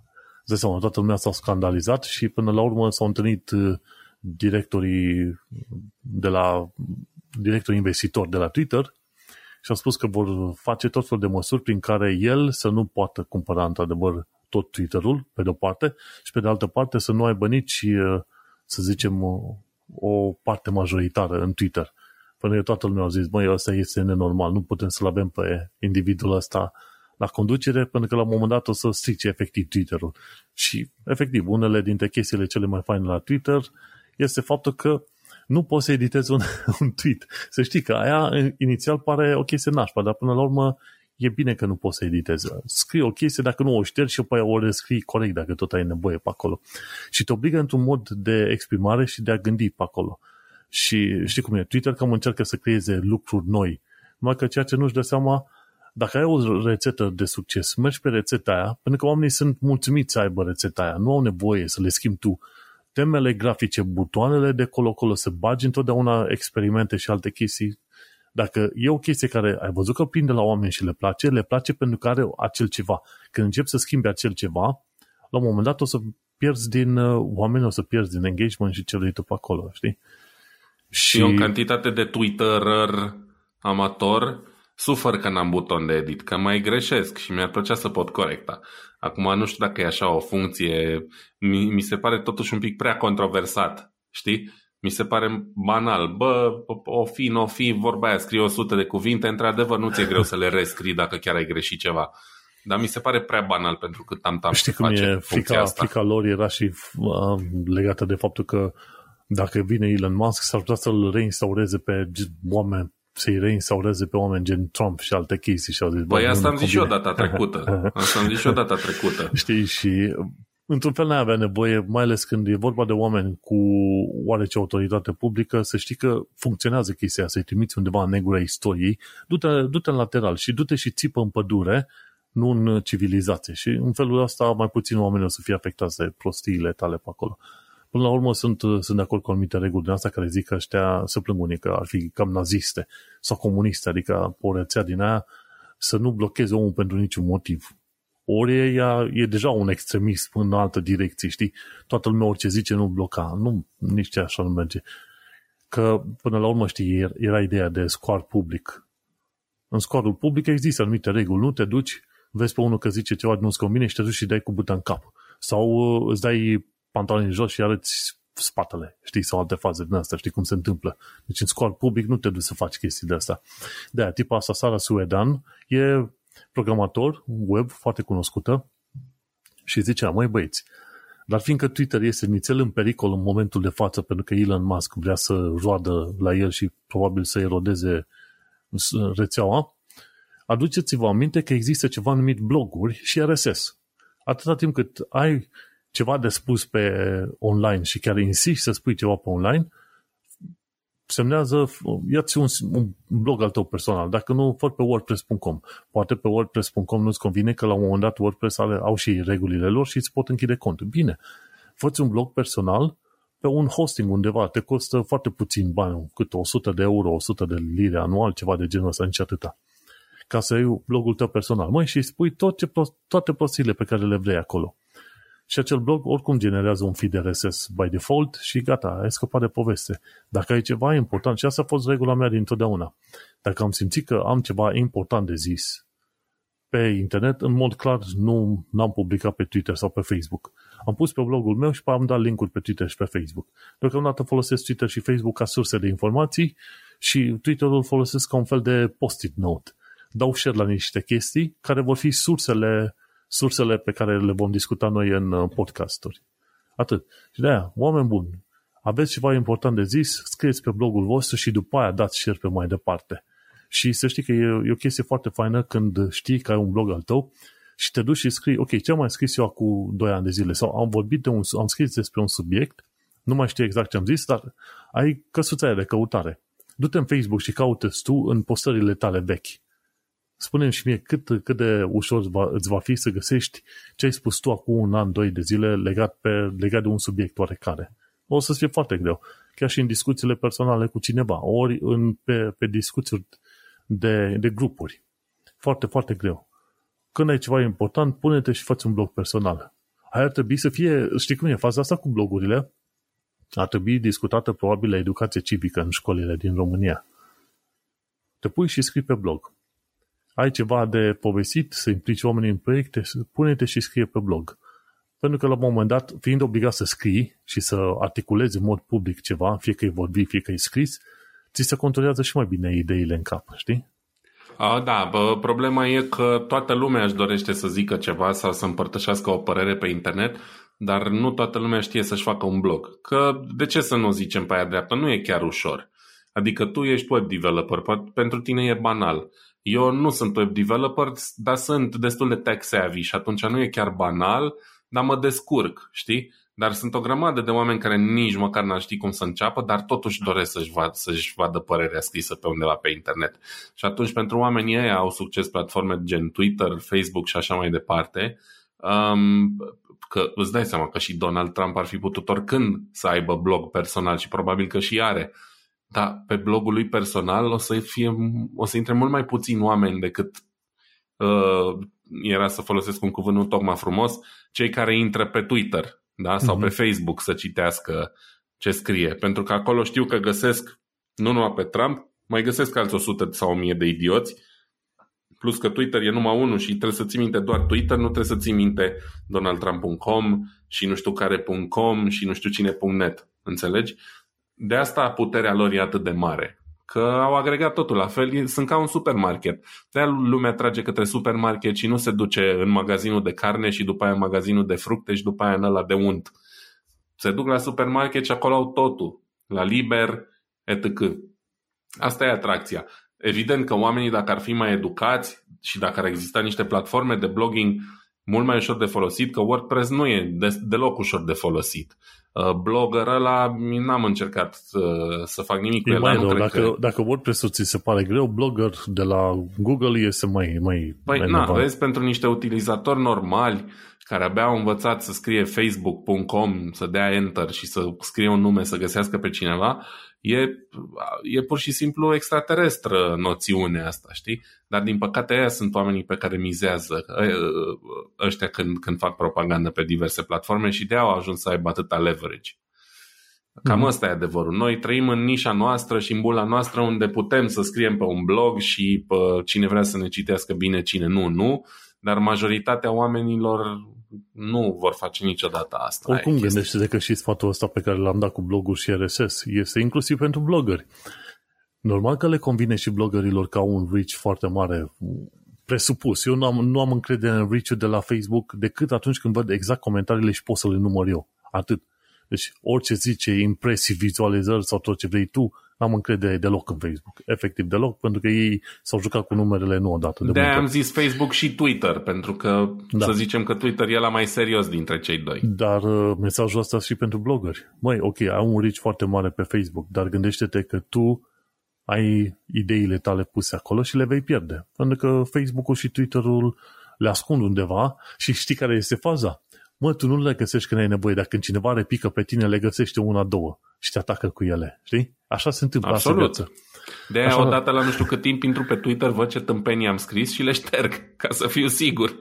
Zai seama, toată lumea s-a scandalizat și până la urmă s-au întâlnit uh, directorii de la directorii investitori de la Twitter și au spus că vor face tot felul de măsuri prin care el să nu poată cumpăra într-adevăr tot Twitter-ul, pe de-o parte, și pe de altă parte să nu aibă nici, uh, să zicem, o, o parte majoritară în Twitter. Până eu toată lumea a zis, băi, ăsta este nenormal, nu putem să-l avem pe individul ăsta la conducere, pentru că la un moment dat o să strice efectiv Twitter-ul. Și, efectiv, unele dintre chestiile cele mai faine la Twitter este faptul că nu poți să editezi un, un tweet. Să știi că aia inițial pare o chestie nașpa, dar până la urmă e bine că nu poți să editezi. Scrii o chestie, dacă nu o ștergi și apoi o rescrii corect dacă tot ai nevoie pe acolo. Și te obligă într-un mod de exprimare și de a gândi pe acolo. Și știi cum e, Twitter cam încearcă să creeze lucruri noi. Numai că ceea ce nu-și dă seama dacă ai o rețetă de succes, mergi pe rețeta aia, pentru că oamenii sunt mulțumiți să aibă rețeta aia, nu au nevoie să le schimbi tu temele grafice, butoanele de colo-colo, să bagi întotdeauna experimente și alte chestii. Dacă e o chestie care ai văzut că prinde la oameni și le place, le place pentru că are acel ceva. Când începi să schimbi acel ceva, la un moment dat o să pierzi din uh, oameni, o să pierzi din engagement și ce tu pe acolo, știi? Și, și o cantitate de Twitterer amator Sufăr că n-am buton de edit, că mai greșesc și mi-ar plăcea să pot corecta. Acum nu știu dacă e așa o funcție, mi, mi se pare totuși un pic prea controversat, știi? Mi se pare banal. Bă, o fi, nu o fi, vorba aia, scrie 100 de cuvinte, într-adevăr nu ți-e greu să le rescrii dacă chiar ai greșit ceva. Dar mi se pare prea banal pentru că tam tam Știi cum e, frica, asta. frica lor era și uh, legată de faptul că dacă vine Elon Musk, s-ar putea să-l reinstaureze pe oameni să-i reinstaureze pe oameni gen Trump și alte chestii și au zis... Băi, asta am zis și eu data trecută. Asta am zis și eu data trecută. Știi, și într-un fel n-ai avea nevoie, mai ales când e vorba de oameni cu oarece autoritate publică, să știi că funcționează chestia, să-i trimiți undeva în negura istoriei, du-te, du-te în lateral și du-te și țipă în pădure, nu în civilizație. Și în felul ăsta mai puțin oameni o să fie afectați de prostiile tale pe acolo. Până la urmă sunt, sunt de acord cu anumite reguli din asta care zic că ăștia se plâng unii că ar fi cam naziste sau comuniste, adică o rețea din aia să nu blocheze omul pentru niciun motiv. Ori e, e deja un extremist în altă direcție, știi? Toată lumea orice zice nu bloca. Nu, nici așa nu merge. Că până la urmă, știi, era ideea de scoar public. În scoarul public există anumite reguli. Nu te duci, vezi pe unul că zice ceva nu-ți convine și te duci și dai cu buta în cap. Sau uh, îți dai pantaloni în jos și arăți spatele, știi, sau alte faze din asta, știi cum se întâmplă. Deci în scor public nu te duci să faci chestii de asta. De aia, tipa asta, Sara Suedan, e programator web foarte cunoscută și zicea, măi băieți, dar fiindcă Twitter este nițel în pericol în momentul de față pentru că Elon Musk vrea să roadă la el și probabil să erodeze rețeaua, aduceți-vă aminte că există ceva numit bloguri și RSS. Atâta timp cât ai ceva de spus pe online și chiar insisti să spui ceva pe online, semnează, ia-ți un, un blog al tău personal, dacă nu, fă pe wordpress.com. Poate pe wordpress.com nu-ți convine că la un moment dat WordPress are, au și regulile lor și îți pot închide contul. Bine, fă un blog personal pe un hosting undeva, te costă foarte puțin bani, cât 100 de euro, 100 de lire anual, ceva de genul ăsta, nici atâta. Ca să ai blogul tău personal. Măi, și spui tot ce, toate prostiile pe care le vrei acolo. Și acel blog oricum generează un feed RSS by default și gata, ai scăpat de poveste. Dacă ai ceva important, și asta a fost regula mea dintotdeauna, dacă am simțit că am ceva important de zis pe internet, în mod clar nu am publicat pe Twitter sau pe Facebook. Am pus pe blogul meu și am dat linkuri pe Twitter și pe Facebook. Deocamdată folosesc Twitter și Facebook ca surse de informații și Twitter-ul folosesc ca un fel de post-it note. Dau share la niște chestii care vor fi sursele sursele pe care le vom discuta noi în uh, podcasturi. Atât. Și de aia, oameni buni, aveți ceva important de zis, scrieți pe blogul vostru și după aia dați share pe mai departe. Și să știi că e, e o chestie foarte faină când știi că ai un blog al tău și te duci și scrii, ok, ce am mai scris eu acum 2 ani de zile? Sau am vorbit de un, am scris despre un subiect, nu mai știu exact ce am zis, dar ai căsuța de căutare. Du-te în Facebook și caută tu în postările tale vechi. Spune și mie cât, cât de ușor va, îți va fi să găsești ce ai spus tu acum un an, doi de zile legat, pe, legat de un subiect oarecare. O să fie foarte greu. Chiar și în discuțiile personale cu cineva, ori în, pe, pe discuții de, de grupuri. Foarte, foarte greu. Când ai ceva important, pune-te și faci un blog personal. Aia ar trebui să fie, știi cum e faza asta cu blogurile? Ar trebui discutată probabil la educație civică în școlile din România. Te pui și scrii pe blog. Ai ceva de povestit, să implici oamenii în proiecte, pune-te și scrie pe blog. Pentru că la un moment dat, fiind obligat să scrii și să articulezi în mod public ceva, fie că e vorbit, fie că e scris, ți se controlează și mai bine ideile în cap, știi? A, da, bă, problema e că toată lumea își dorește să zică ceva sau să împărtășească o părere pe internet, dar nu toată lumea știe să-și facă un blog. Că de ce să nu zicem pe aia dreaptă? Nu e chiar ușor. Adică tu ești web developer, pentru tine e banal. Eu nu sunt web developer, dar sunt destul de tech savvy și atunci nu e chiar banal, dar mă descurc, știi? Dar sunt o grămadă de oameni care nici măcar n-ar ști cum să înceapă, dar totuși doresc să-și, vad, să-și vadă părerea scrisă pe undeva pe internet. Și atunci pentru oamenii ei au succes platforme gen Twitter, Facebook și așa mai departe, um, că îți dai seama că și Donald Trump ar fi putut oricând să aibă blog personal și probabil că și are. Dar pe blogul lui personal o să, fie, o să intre mult mai puțini oameni decât uh, era să folosesc un cuvânt nu tocmai frumos, cei care intră pe Twitter da? sau uh-huh. pe Facebook să citească ce scrie. Pentru că acolo știu că găsesc nu numai pe Trump, mai găsesc alți 100 sau 1000 de idioți, plus că Twitter e numai unul și trebuie să ții minte doar Twitter, nu trebuie să ții minte donaldtrump.com și nu știu care.com și nu știu cine.net. Înțelegi? De asta puterea lor e atât de mare. Că au agregat totul la fel, sunt ca un supermarket. de lumea trage către supermarket și nu se duce în magazinul de carne și după aia în magazinul de fructe și după aia în ăla de unt. Se duc la supermarket și acolo au totul. La liber, etc. Asta e atracția. Evident că oamenii, dacă ar fi mai educați și dacă ar exista niște platforme de blogging mult mai ușor de folosit, că WordPress nu e deloc ușor de folosit. Uh, blogger ăla n-am încercat uh, să fac nimic e cu el. Mai rău, dacă, că... dacă WordPress-ul ți se pare greu, blogger de la Google este mai mai Păi mai na, vezi, pentru niște utilizatori normali care abia au învățat să scrie facebook.com, să dea enter și să scrie un nume, să găsească pe cineva, e, e pur și simplu extraterestră noțiunea asta, știi? Dar din păcate aia sunt oamenii pe care mizează ăștia când, când fac propagandă pe diverse platforme și de au ajuns să aibă atâta leverage. Cam mm. ăsta e adevărul. Noi trăim în nișa noastră și în bula noastră unde putem să scriem pe un blog și pe cine vrea să ne citească bine, cine nu, nu, dar majoritatea oamenilor nu vor face niciodată asta. Oricum gândește că și sfatul ăsta pe care l-am dat cu bloguri și RSS este inclusiv pentru blogări. Normal că le convine și blogărilor ca un reach foarte mare, presupus. Eu nu am, nu am încredere în reach de la Facebook decât atunci când văd exact comentariile și pot să le număr eu. Atât. Deci orice zice impresii, vizualizări sau tot ce vrei tu, n-am încredere deloc în Facebook. Efectiv deloc, pentru că ei s-au jucat cu numerele nu odată. De, de am zis Facebook și Twitter, pentru că da. să zicem că Twitter e la mai serios dintre cei doi. Dar uh, mesajul ăsta și pentru blogări. Măi, ok, ai un reach foarte mare pe Facebook, dar gândește-te că tu ai ideile tale puse acolo și le vei pierde. Pentru că Facebook-ul și Twitter-ul le ascund undeva și știi care este faza? Mă, tu nu le găsești când ai nevoie, dar când cineva repică pe tine, le găsește una, două și te atacă cu ele, știi? Așa se întâmplă Absolut. asta viață. De aia Așa... odată la nu știu cât timp intru pe Twitter, văd ce tâmpenii am scris și le șterg, ca să fiu sigur.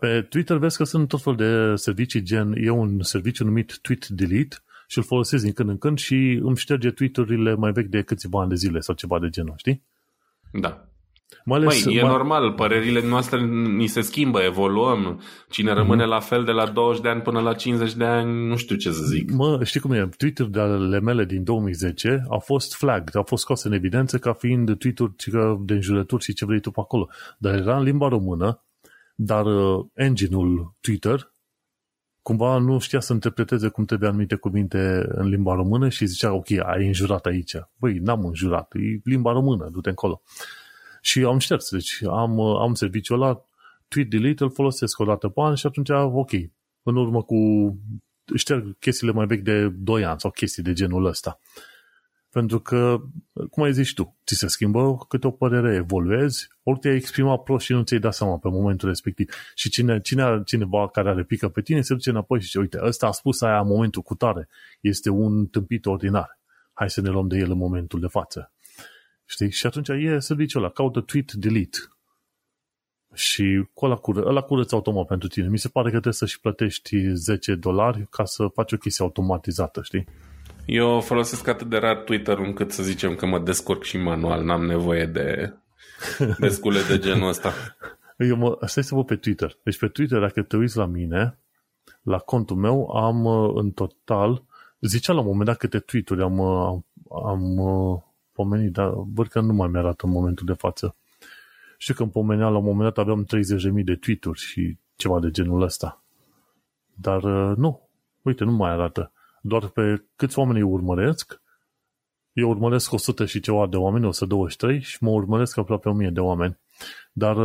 Pe Twitter vezi că sunt tot fel de servicii gen, e un serviciu numit Tweet Delete și îl folosesc din când în când și îmi șterge tweet-urile mai vechi de câțiva ani de zile sau ceva de genul, știi? Da. Mai ales, Măi, e mai... normal, părerile noastre ni se schimbă, evoluăm. Cine rămâne mm-hmm. la fel de la 20 de ani până la 50 de ani, nu știu ce să zic. Mă, știi cum e? Twitter-urile mele din 2010 au fost flagged, au fost scoase în evidență ca fiind tweet-uri de înjurături și ce vrei tu pe acolo. Dar era în limba română, dar uh, engine-ul Twitter cumva nu știa să interpreteze cum trebuie anumite cuvinte în limba română și zicea, ok, ai înjurat aici. Băi, n-am înjurat, e limba română, du-te încolo. Și am șters, deci am, am serviciul ăla, tweet delete îl folosesc o dată pe an și atunci, ok, în urmă cu șterg chestiile mai vechi de 2 ani sau chestii de genul ăsta. Pentru că, cum ai zis tu, ți se schimbă câte o părere, evoluezi, ori te-ai exprimat prost și nu ți-ai dat seama pe momentul respectiv. Și cine, cine, cineva care are pică pe tine se duce înapoi și zice, uite, ăsta a spus aia în momentul cu tare. Este un tâmpit ordinar. Hai să ne luăm de el în momentul de față. Știi? Și atunci e serviciul ăla, caută tweet, delete. Și cu ăla, cură, ăla curăță automat pentru tine. Mi se pare că trebuie să și plătești 10 dolari ca să faci o chestie automatizată, știi? Eu folosesc atât de rar Twitter încât să zicem că mă descurc și manual, n-am nevoie de, de scule de genul ăsta. Eu mă, stai să vă pe Twitter. Deci pe Twitter, dacă te uiți la mine, la contul meu, am uh, în total, zicea la un moment dat câte tweet-uri am, uh, am, am uh, pomenit, dar văd că nu mai mi-arată în momentul de față. Știu că îmi pomenea la un moment dat aveam 30.000 de tweet-uri și ceva de genul ăsta. Dar nu, uite, nu mai arată doar pe câți oameni îi urmăresc. Eu urmăresc 100 și ceva de oameni, 123 și mă urmăresc aproape 1000 de oameni. Dar,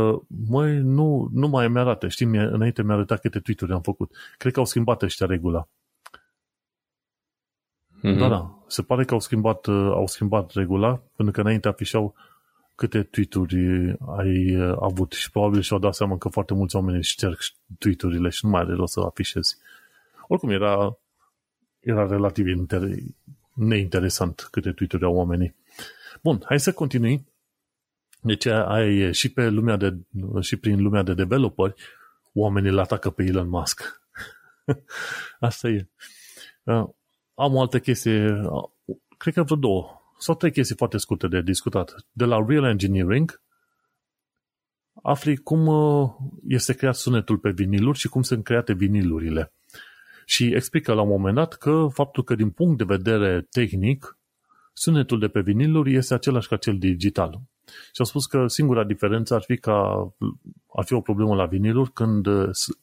măi, nu, nu mai mi-arată. Știi, mie, înainte mi-a arătat câte tweet-uri am făcut. Cred că au schimbat ăștia regula. Mm-hmm. Da, da. Se pare că au schimbat, au schimbat regula, pentru că înainte afișau câte tweet-uri ai avut și probabil și-au dat seama că foarte mulți oameni își șterg tweet-urile și nu mai are rost să afișezi. Oricum era era relativ inter- neinteresant câte tweet au oamenii. Bun, hai să continui. Deci ai și pe lumea de, și prin lumea de developeri, oamenii îl atacă pe Elon Musk. Asta e. Uh, am o altă chestie, uh, cred că vreo două sau trei chestii foarte scurte de discutat. De la Real Engineering, afli cum uh, este creat sunetul pe viniluri și cum sunt create vinilurile. Și explică la un moment dat că faptul că din punct de vedere tehnic, sunetul de pe viniluri este același ca cel digital. Și au spus că singura diferență ar fi, ca, ar fi o problemă la viniluri când,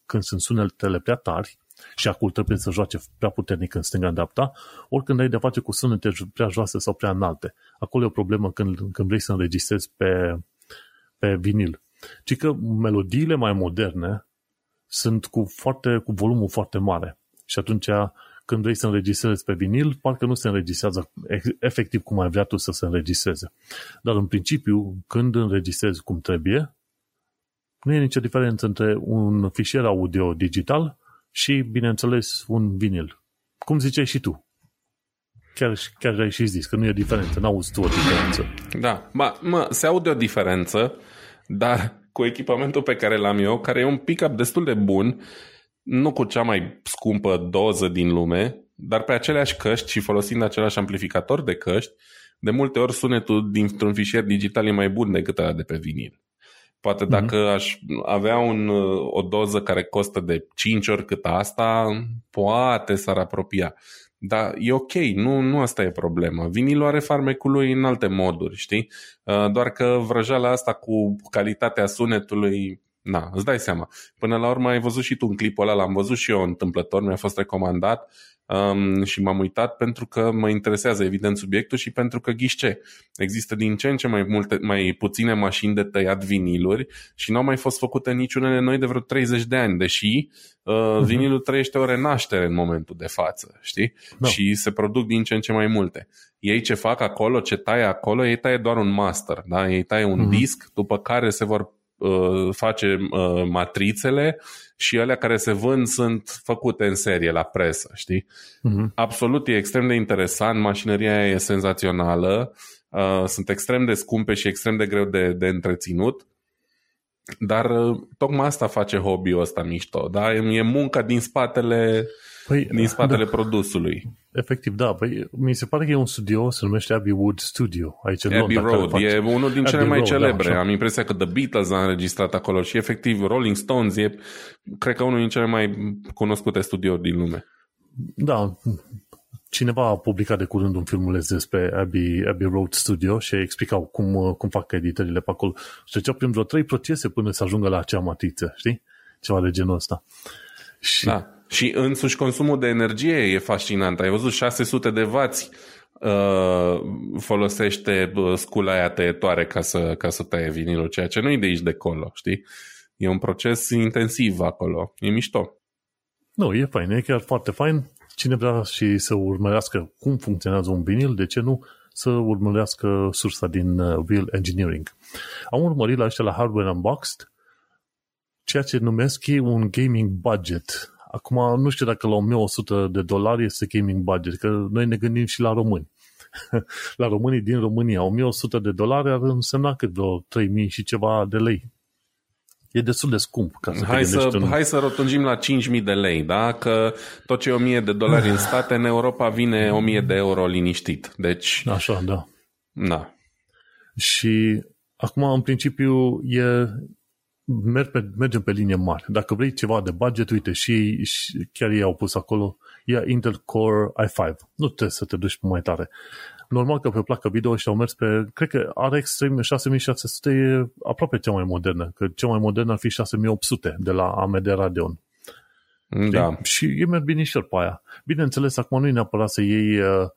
când sunt sunetele prea tari și acolo trebuie să joace prea puternic în stânga-dreapta, ori când ai de face cu sunete prea joase sau prea înalte. Acolo e o problemă când, când vrei să înregistrezi pe, pe vinil. Ci că melodiile mai moderne sunt cu, foarte, cu volumul foarte mare. Și atunci, când vrei să înregistrezi pe vinil, parcă nu se înregistrează efectiv cum ai vrea tu să se înregistreze. Dar în principiu, când înregistrezi cum trebuie, nu e nicio diferență între un fișier audio digital și, bineînțeles, un vinil. Cum ziceai și tu. Chiar, chiar ai și zis că nu e diferență, n-auzi tu o diferență. Da, mă, mă, se aude o diferență, dar cu echipamentul pe care l-am eu, care e un pick-up destul de bun, nu cu cea mai scumpă doză din lume, dar pe aceleași căști și folosind același amplificator de căști, de multe ori sunetul dintr-un fișier digital e mai bun decât ăla de pe vinil. Poate mhm. dacă mm-hmm. aș avea un, o doză care costă de 5 ori cât asta, poate s-ar apropia. Dar e ok, nu, nu asta e problema. Vinilul are farmecul lui în alte moduri, știi? Uh, doar că vrăjeala asta cu calitatea sunetului Na, îți dai seama. Până la urmă ai văzut și tu în clipul ăla, l-am văzut și eu întâmplător, mi-a fost recomandat um, și m-am uitat pentru că mă interesează evident subiectul și pentru că ghișce. Există din ce în ce mai, multe, mai puține mașini de tăiat viniluri și nu au mai fost făcute niciunele noi de vreo 30 de ani, deși uh, uh-huh. vinilul trăiește o renaștere în momentul de față, știi? No. Și se produc din ce în ce mai multe. Ei ce fac acolo, ce taie acolo, ei taie doar un master, da? Ei taie un uh-huh. disc, după care se vor Uh, face uh, matrițele și alea care se vând sunt făcute în serie la presă, știi? Uh-huh. Absolut, e extrem de interesant, mașinăria e senzațională, uh, sunt extrem de scumpe și extrem de greu de, de întreținut, dar tocmai asta face hobby-ul ăsta mișto, da? E munca din spatele Păi, din spatele da. produsului. Efectiv, da. Păi, mi se pare că e un studio, se numește Abbey Wood Studio, aici în Abbey Londra. Road, e unul din Abbey cele mai Road, da, celebre. Da, Am impresia că The Beatles a înregistrat acolo și efectiv Rolling Stones e, cred că unul din cele mai cunoscute studiouri din lume. Da, cineva a publicat de curând un filmuleț despre Abbey, Abbey Road Studio și explicau cum, cum fac editările pe acolo. Și treceau prin vreo trei procese până să ajungă la acea matriță, știi? Ceva de genul ăsta. Și da. Și însuși consumul de energie e fascinant. Ai văzut 600 de vați uh, folosește uh, scula aia tăietoare ca să, ca să taie vinilul, ceea ce nu e de aici de acolo, știi? E un proces intensiv acolo. E mișto. Nu, e fain, e chiar foarte fain. Cine vrea și să urmărească cum funcționează un vinil, de ce nu, să urmărească sursa din uh, Real Engineering. Am urmărit la ăștia la Hardware Unboxed ceea ce numesc ei un gaming budget. Acum nu știu dacă la 1100 de dolari este gaming budget, că noi ne gândim și la români. la românii din România, 1100 de dolari ar însemna cât vreo 3000 și ceva de lei. E destul de scump. Ca să hai, să, în... hai să rotunjim la 5.000 de lei, da? Că tot ce e 1000 de dolari în state, în Europa vine 1000 de euro liniștit. Deci... Așa, da. Da. Și acum, în principiu, e, merg pe, mergem pe linie mare. Dacă vrei ceva de budget, uite, și, și chiar ei au pus acolo, e Intel Core i5. Nu trebuie să te duci pe mai tare. Normal că pe placă video și au mers pe, cred că RX 6600 e aproape cea mai modernă, că cea mai modernă ar fi 6800 de la AMD Radeon. Da. Și e merg binișor pe aia. Bineînțeles, acum nu e neapărat să iei uh,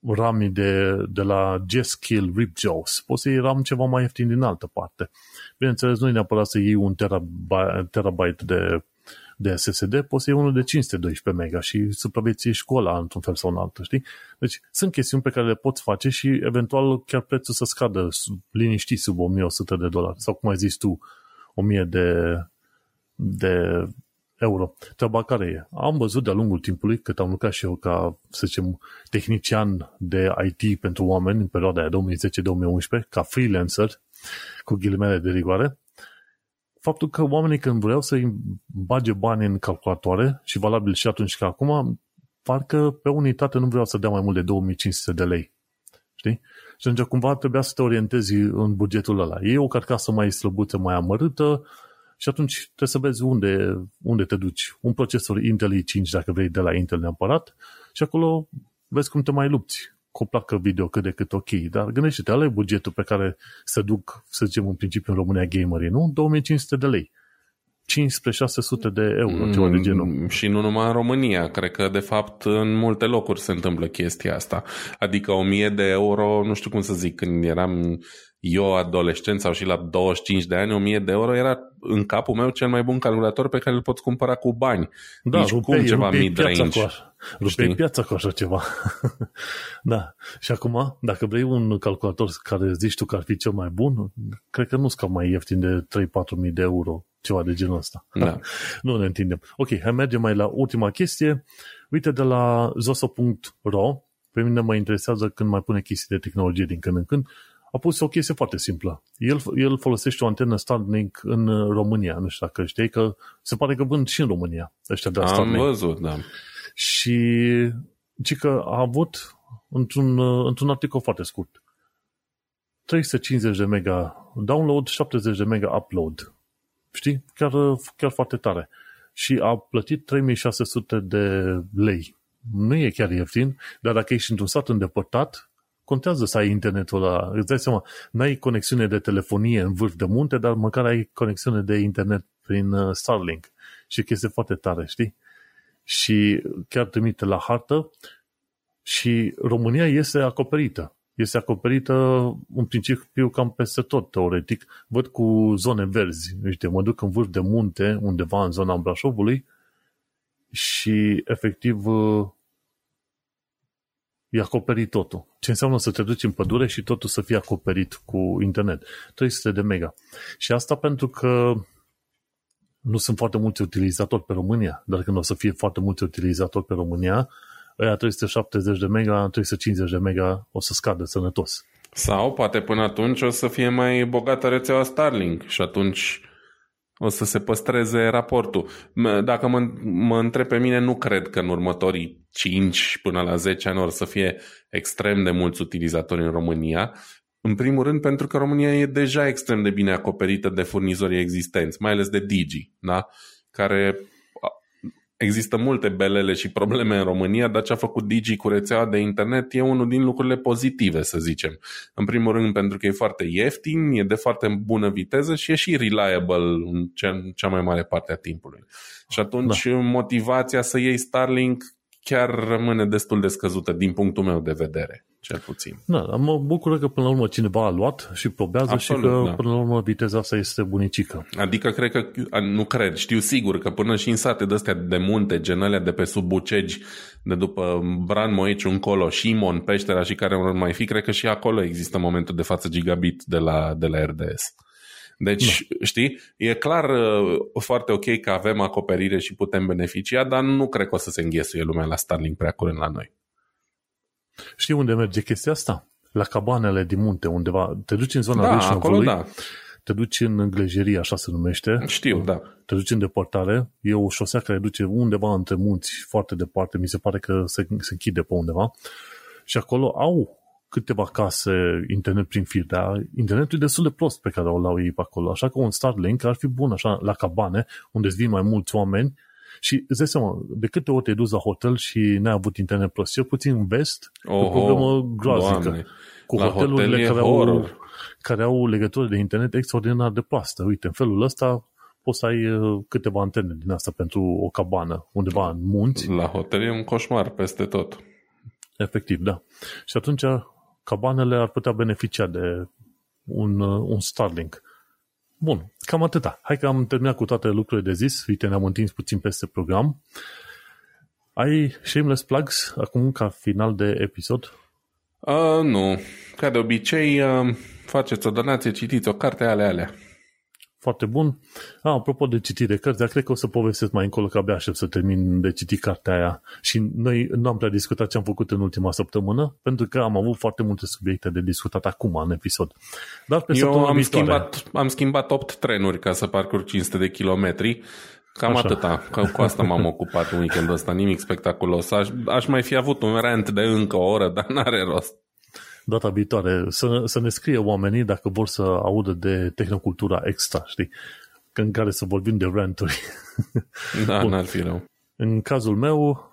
RAM de, de la G-Skill Ripjaws. Poți să iei RAM ceva mai ieftin din altă parte. Bineînțeles, nu e neapărat să iei un terabyte, terabyte de de SSD, poți să iei unul de 512 mega și supraviețuiești cu ăla într-un fel sau în altul, știi? Deci sunt chestiuni pe care le poți face și eventual chiar prețul să scadă liniștit sub 1100 de dolari sau cum ai zis tu, 1000 de, de euro. Treaba care e? Am văzut de-a lungul timpului, cât am lucrat și eu ca, să zicem, tehnician de IT pentru oameni în perioada aia 2010-2011, ca freelancer, cu ghilimele de rigoare, faptul că oamenii când vreau să bage bani în calculatoare și valabil și atunci ca acum, parcă pe unitate nu vreau să dea mai mult de 2500 de lei. Știi? Și atunci cumva trebuia să te orientezi în bugetul ăla. E o carcasă mai slăbuță, mai amărâtă și atunci trebuie să vezi unde, unde te duci. Un procesor Intel i5 dacă vrei de la Intel neapărat și acolo vezi cum te mai lupți cu o placă video cât de cât ok, dar gândește-te, ăla e bugetul pe care să duc, să zicem, în principiu în România gamerii, nu? 2500 de lei. 15-600 de euro, ceva de genul. Mm, și nu numai în România, cred că de fapt în multe locuri se întâmplă chestia asta. Adică 1000 de euro, nu știu cum să zic, când eram eu adolescent sau și la 25 de ani, 1000 de euro era în capul meu cel mai bun calculator pe care îl poți cumpăra cu bani. Da, Nici rupei, cum ceva mid-range. Rupei piața cu așa ceva. da. Și acum, dacă vrei un calculator care zici tu că ar fi cel mai bun, cred că nu scap mai ieftin de 3-4 mii de euro, ceva de genul ăsta. Da. nu ne întindem. Ok, hai mergem mai la ultima chestie. Uite de la zoso.ro, pe mine mă interesează când mai pune chestii de tehnologie din când în când, a pus o chestie foarte simplă. El, el folosește o antenă Starlink în România. Nu știu dacă știi că se pare că vând și în România ăștia de Am Starlink. văzut, da. Și ci că a avut într-un, într-un articol foarte scurt 350 de mega download, 70 de mega upload. Știi? Chiar, chiar foarte tare. Și a plătit 3600 de lei. Nu e chiar ieftin, dar dacă ești într-un sat îndepărtat, contează să ai internetul ăla. Îți dai seama, n-ai conexiune de telefonie în vârf de munte, dar măcar ai conexiune de internet prin uh, Starlink. Și chestie foarte tare, știi? Și chiar trimite la hartă și România este acoperită. Este acoperită în principiu cam peste tot, teoretic. Văd cu zone verzi. Uite, mă duc în vârf de munte, undeva în zona Brașovului și efectiv uh, e acoperit totul. Ce înseamnă să te duci în pădure și totul să fie acoperit cu internet. 300 de mega. Și asta pentru că nu sunt foarte mulți utilizatori pe România, dar când o să fie foarte mulți utilizatori pe România, ăia 370 de mega, 350 de mega o să scadă sănătos. Sau poate până atunci o să fie mai bogată rețeaua Starlink și atunci o să se păstreze raportul. Dacă mă, mă întreb pe mine, nu cred că în următorii 5 până la 10 ani or să fie extrem de mulți utilizatori în România. În primul rând pentru că România e deja extrem de bine acoperită de furnizorii existenți, mai ales de Digi, da? care Există multe belele și probleme în România, dar ce a făcut Digi cu rețeaua de internet e unul din lucrurile pozitive, să zicem. În primul rând pentru că e foarte ieftin, e de foarte bună viteză și e și reliable în cea mai mare parte a timpului. Și atunci da. motivația să iei Starlink chiar rămâne destul de scăzută din punctul meu de vedere. Cel puțin. Da, mă bucur că până la urmă cineva a luat și probează Absolut, și că da. până la urmă viteza asta este bunicică. Adică cred că, nu cred, știu sigur că până și în sate de astea de munte, genele de pe sub Bucegi, de după Bran Moici încolo, Shimon, Peștera și care mai fi, cred că și acolo există momentul de față gigabit de la, de la RDS. Deci, da. știi, e clar uh, foarte ok că avem acoperire și putem beneficia, dar nu cred că o să se înghesuie lumea la Starlink prea curând la noi. Știi unde merge chestia asta? La cabanele din munte, undeva. Te duci în zona da, acolo, da. te duci în glejerie, așa se numește. Știu, da. Te duci în depărtare. E o șosea care duce undeva între munți, foarte departe. Mi se pare că se, se închide pe undeva. Și acolo au câteva case internet prin fir, dar internetul e destul de prost pe care o lau ei pe acolo. Așa că un Starlink ar fi bun așa la cabane, unde îți vin mai mulți oameni și îți dai seama, de câte ori te duci la hotel și n-ai avut internet prost, cel puțin în vest, Oho, o problemă groaznică. Doamne. Cu la hotelurile care au, care au legătură de internet extraordinar de proastă. Uite, în felul ăsta poți să ai uh, câteva antene din asta pentru o cabană undeva în munți. La hotel e un coșmar peste tot. Efectiv, da. Și atunci cabanele ar putea beneficia de un, uh, un Starlink. Bun, cam atâta. Hai că am terminat cu toate lucrurile de zis. Uite, ne-am întins puțin peste program. Ai shameless plugs acum ca final de episod? Uh, nu. Ca de obicei, uh, faceți o donație, citiți o carte ale alea foarte bun. A, apropo de citit de cărți, dar cred că o să povestesc mai încolo, că abia aștept să termin de citit cartea aia. Și noi nu am prea discutat ce am făcut în ultima săptămână, pentru că am avut foarte multe subiecte de discutat acum în episod. Dar pe Eu am schimbat, am schimbat 8 trenuri ca să parcurg 500 de kilometri. Cam Așa. atâta. Că cu asta m-am ocupat în weekendul ăsta, nimic spectaculos. Aș, aș mai fi avut un rant de încă o oră, dar n-are rost data viitoare, să, să ne scrie oamenii dacă vor să audă de tehnocultura extra, știi? În care să vorbim de ranturi. Da, Bun. n-ar fi rău. În cazul meu,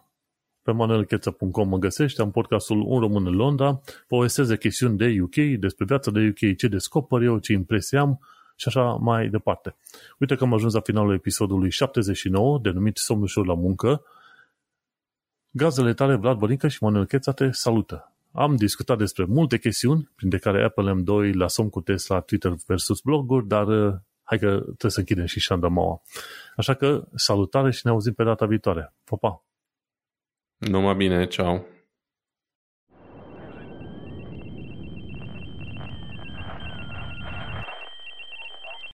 pe manuelcheța.com mă găsești, am podcastul Un român în Londra, povestesc de chestiuni de UK, despre viața de UK, ce descoper eu, ce impresie am și așa mai departe. Uite că am ajuns la finalul episodului 79, denumit Somnușor la muncă. Gazele tale, Vlad Bălincă și Manuel Cheța te salută. Am discutat despre multe chestiuni, printre care Apple M2 la somn cu Tesla, Twitter versus bloguri, dar uh, hai că trebuie să închidem și șandamaua. Așa că salutare și ne auzim pe data viitoare. Pa, pa! Numai bine, ceau!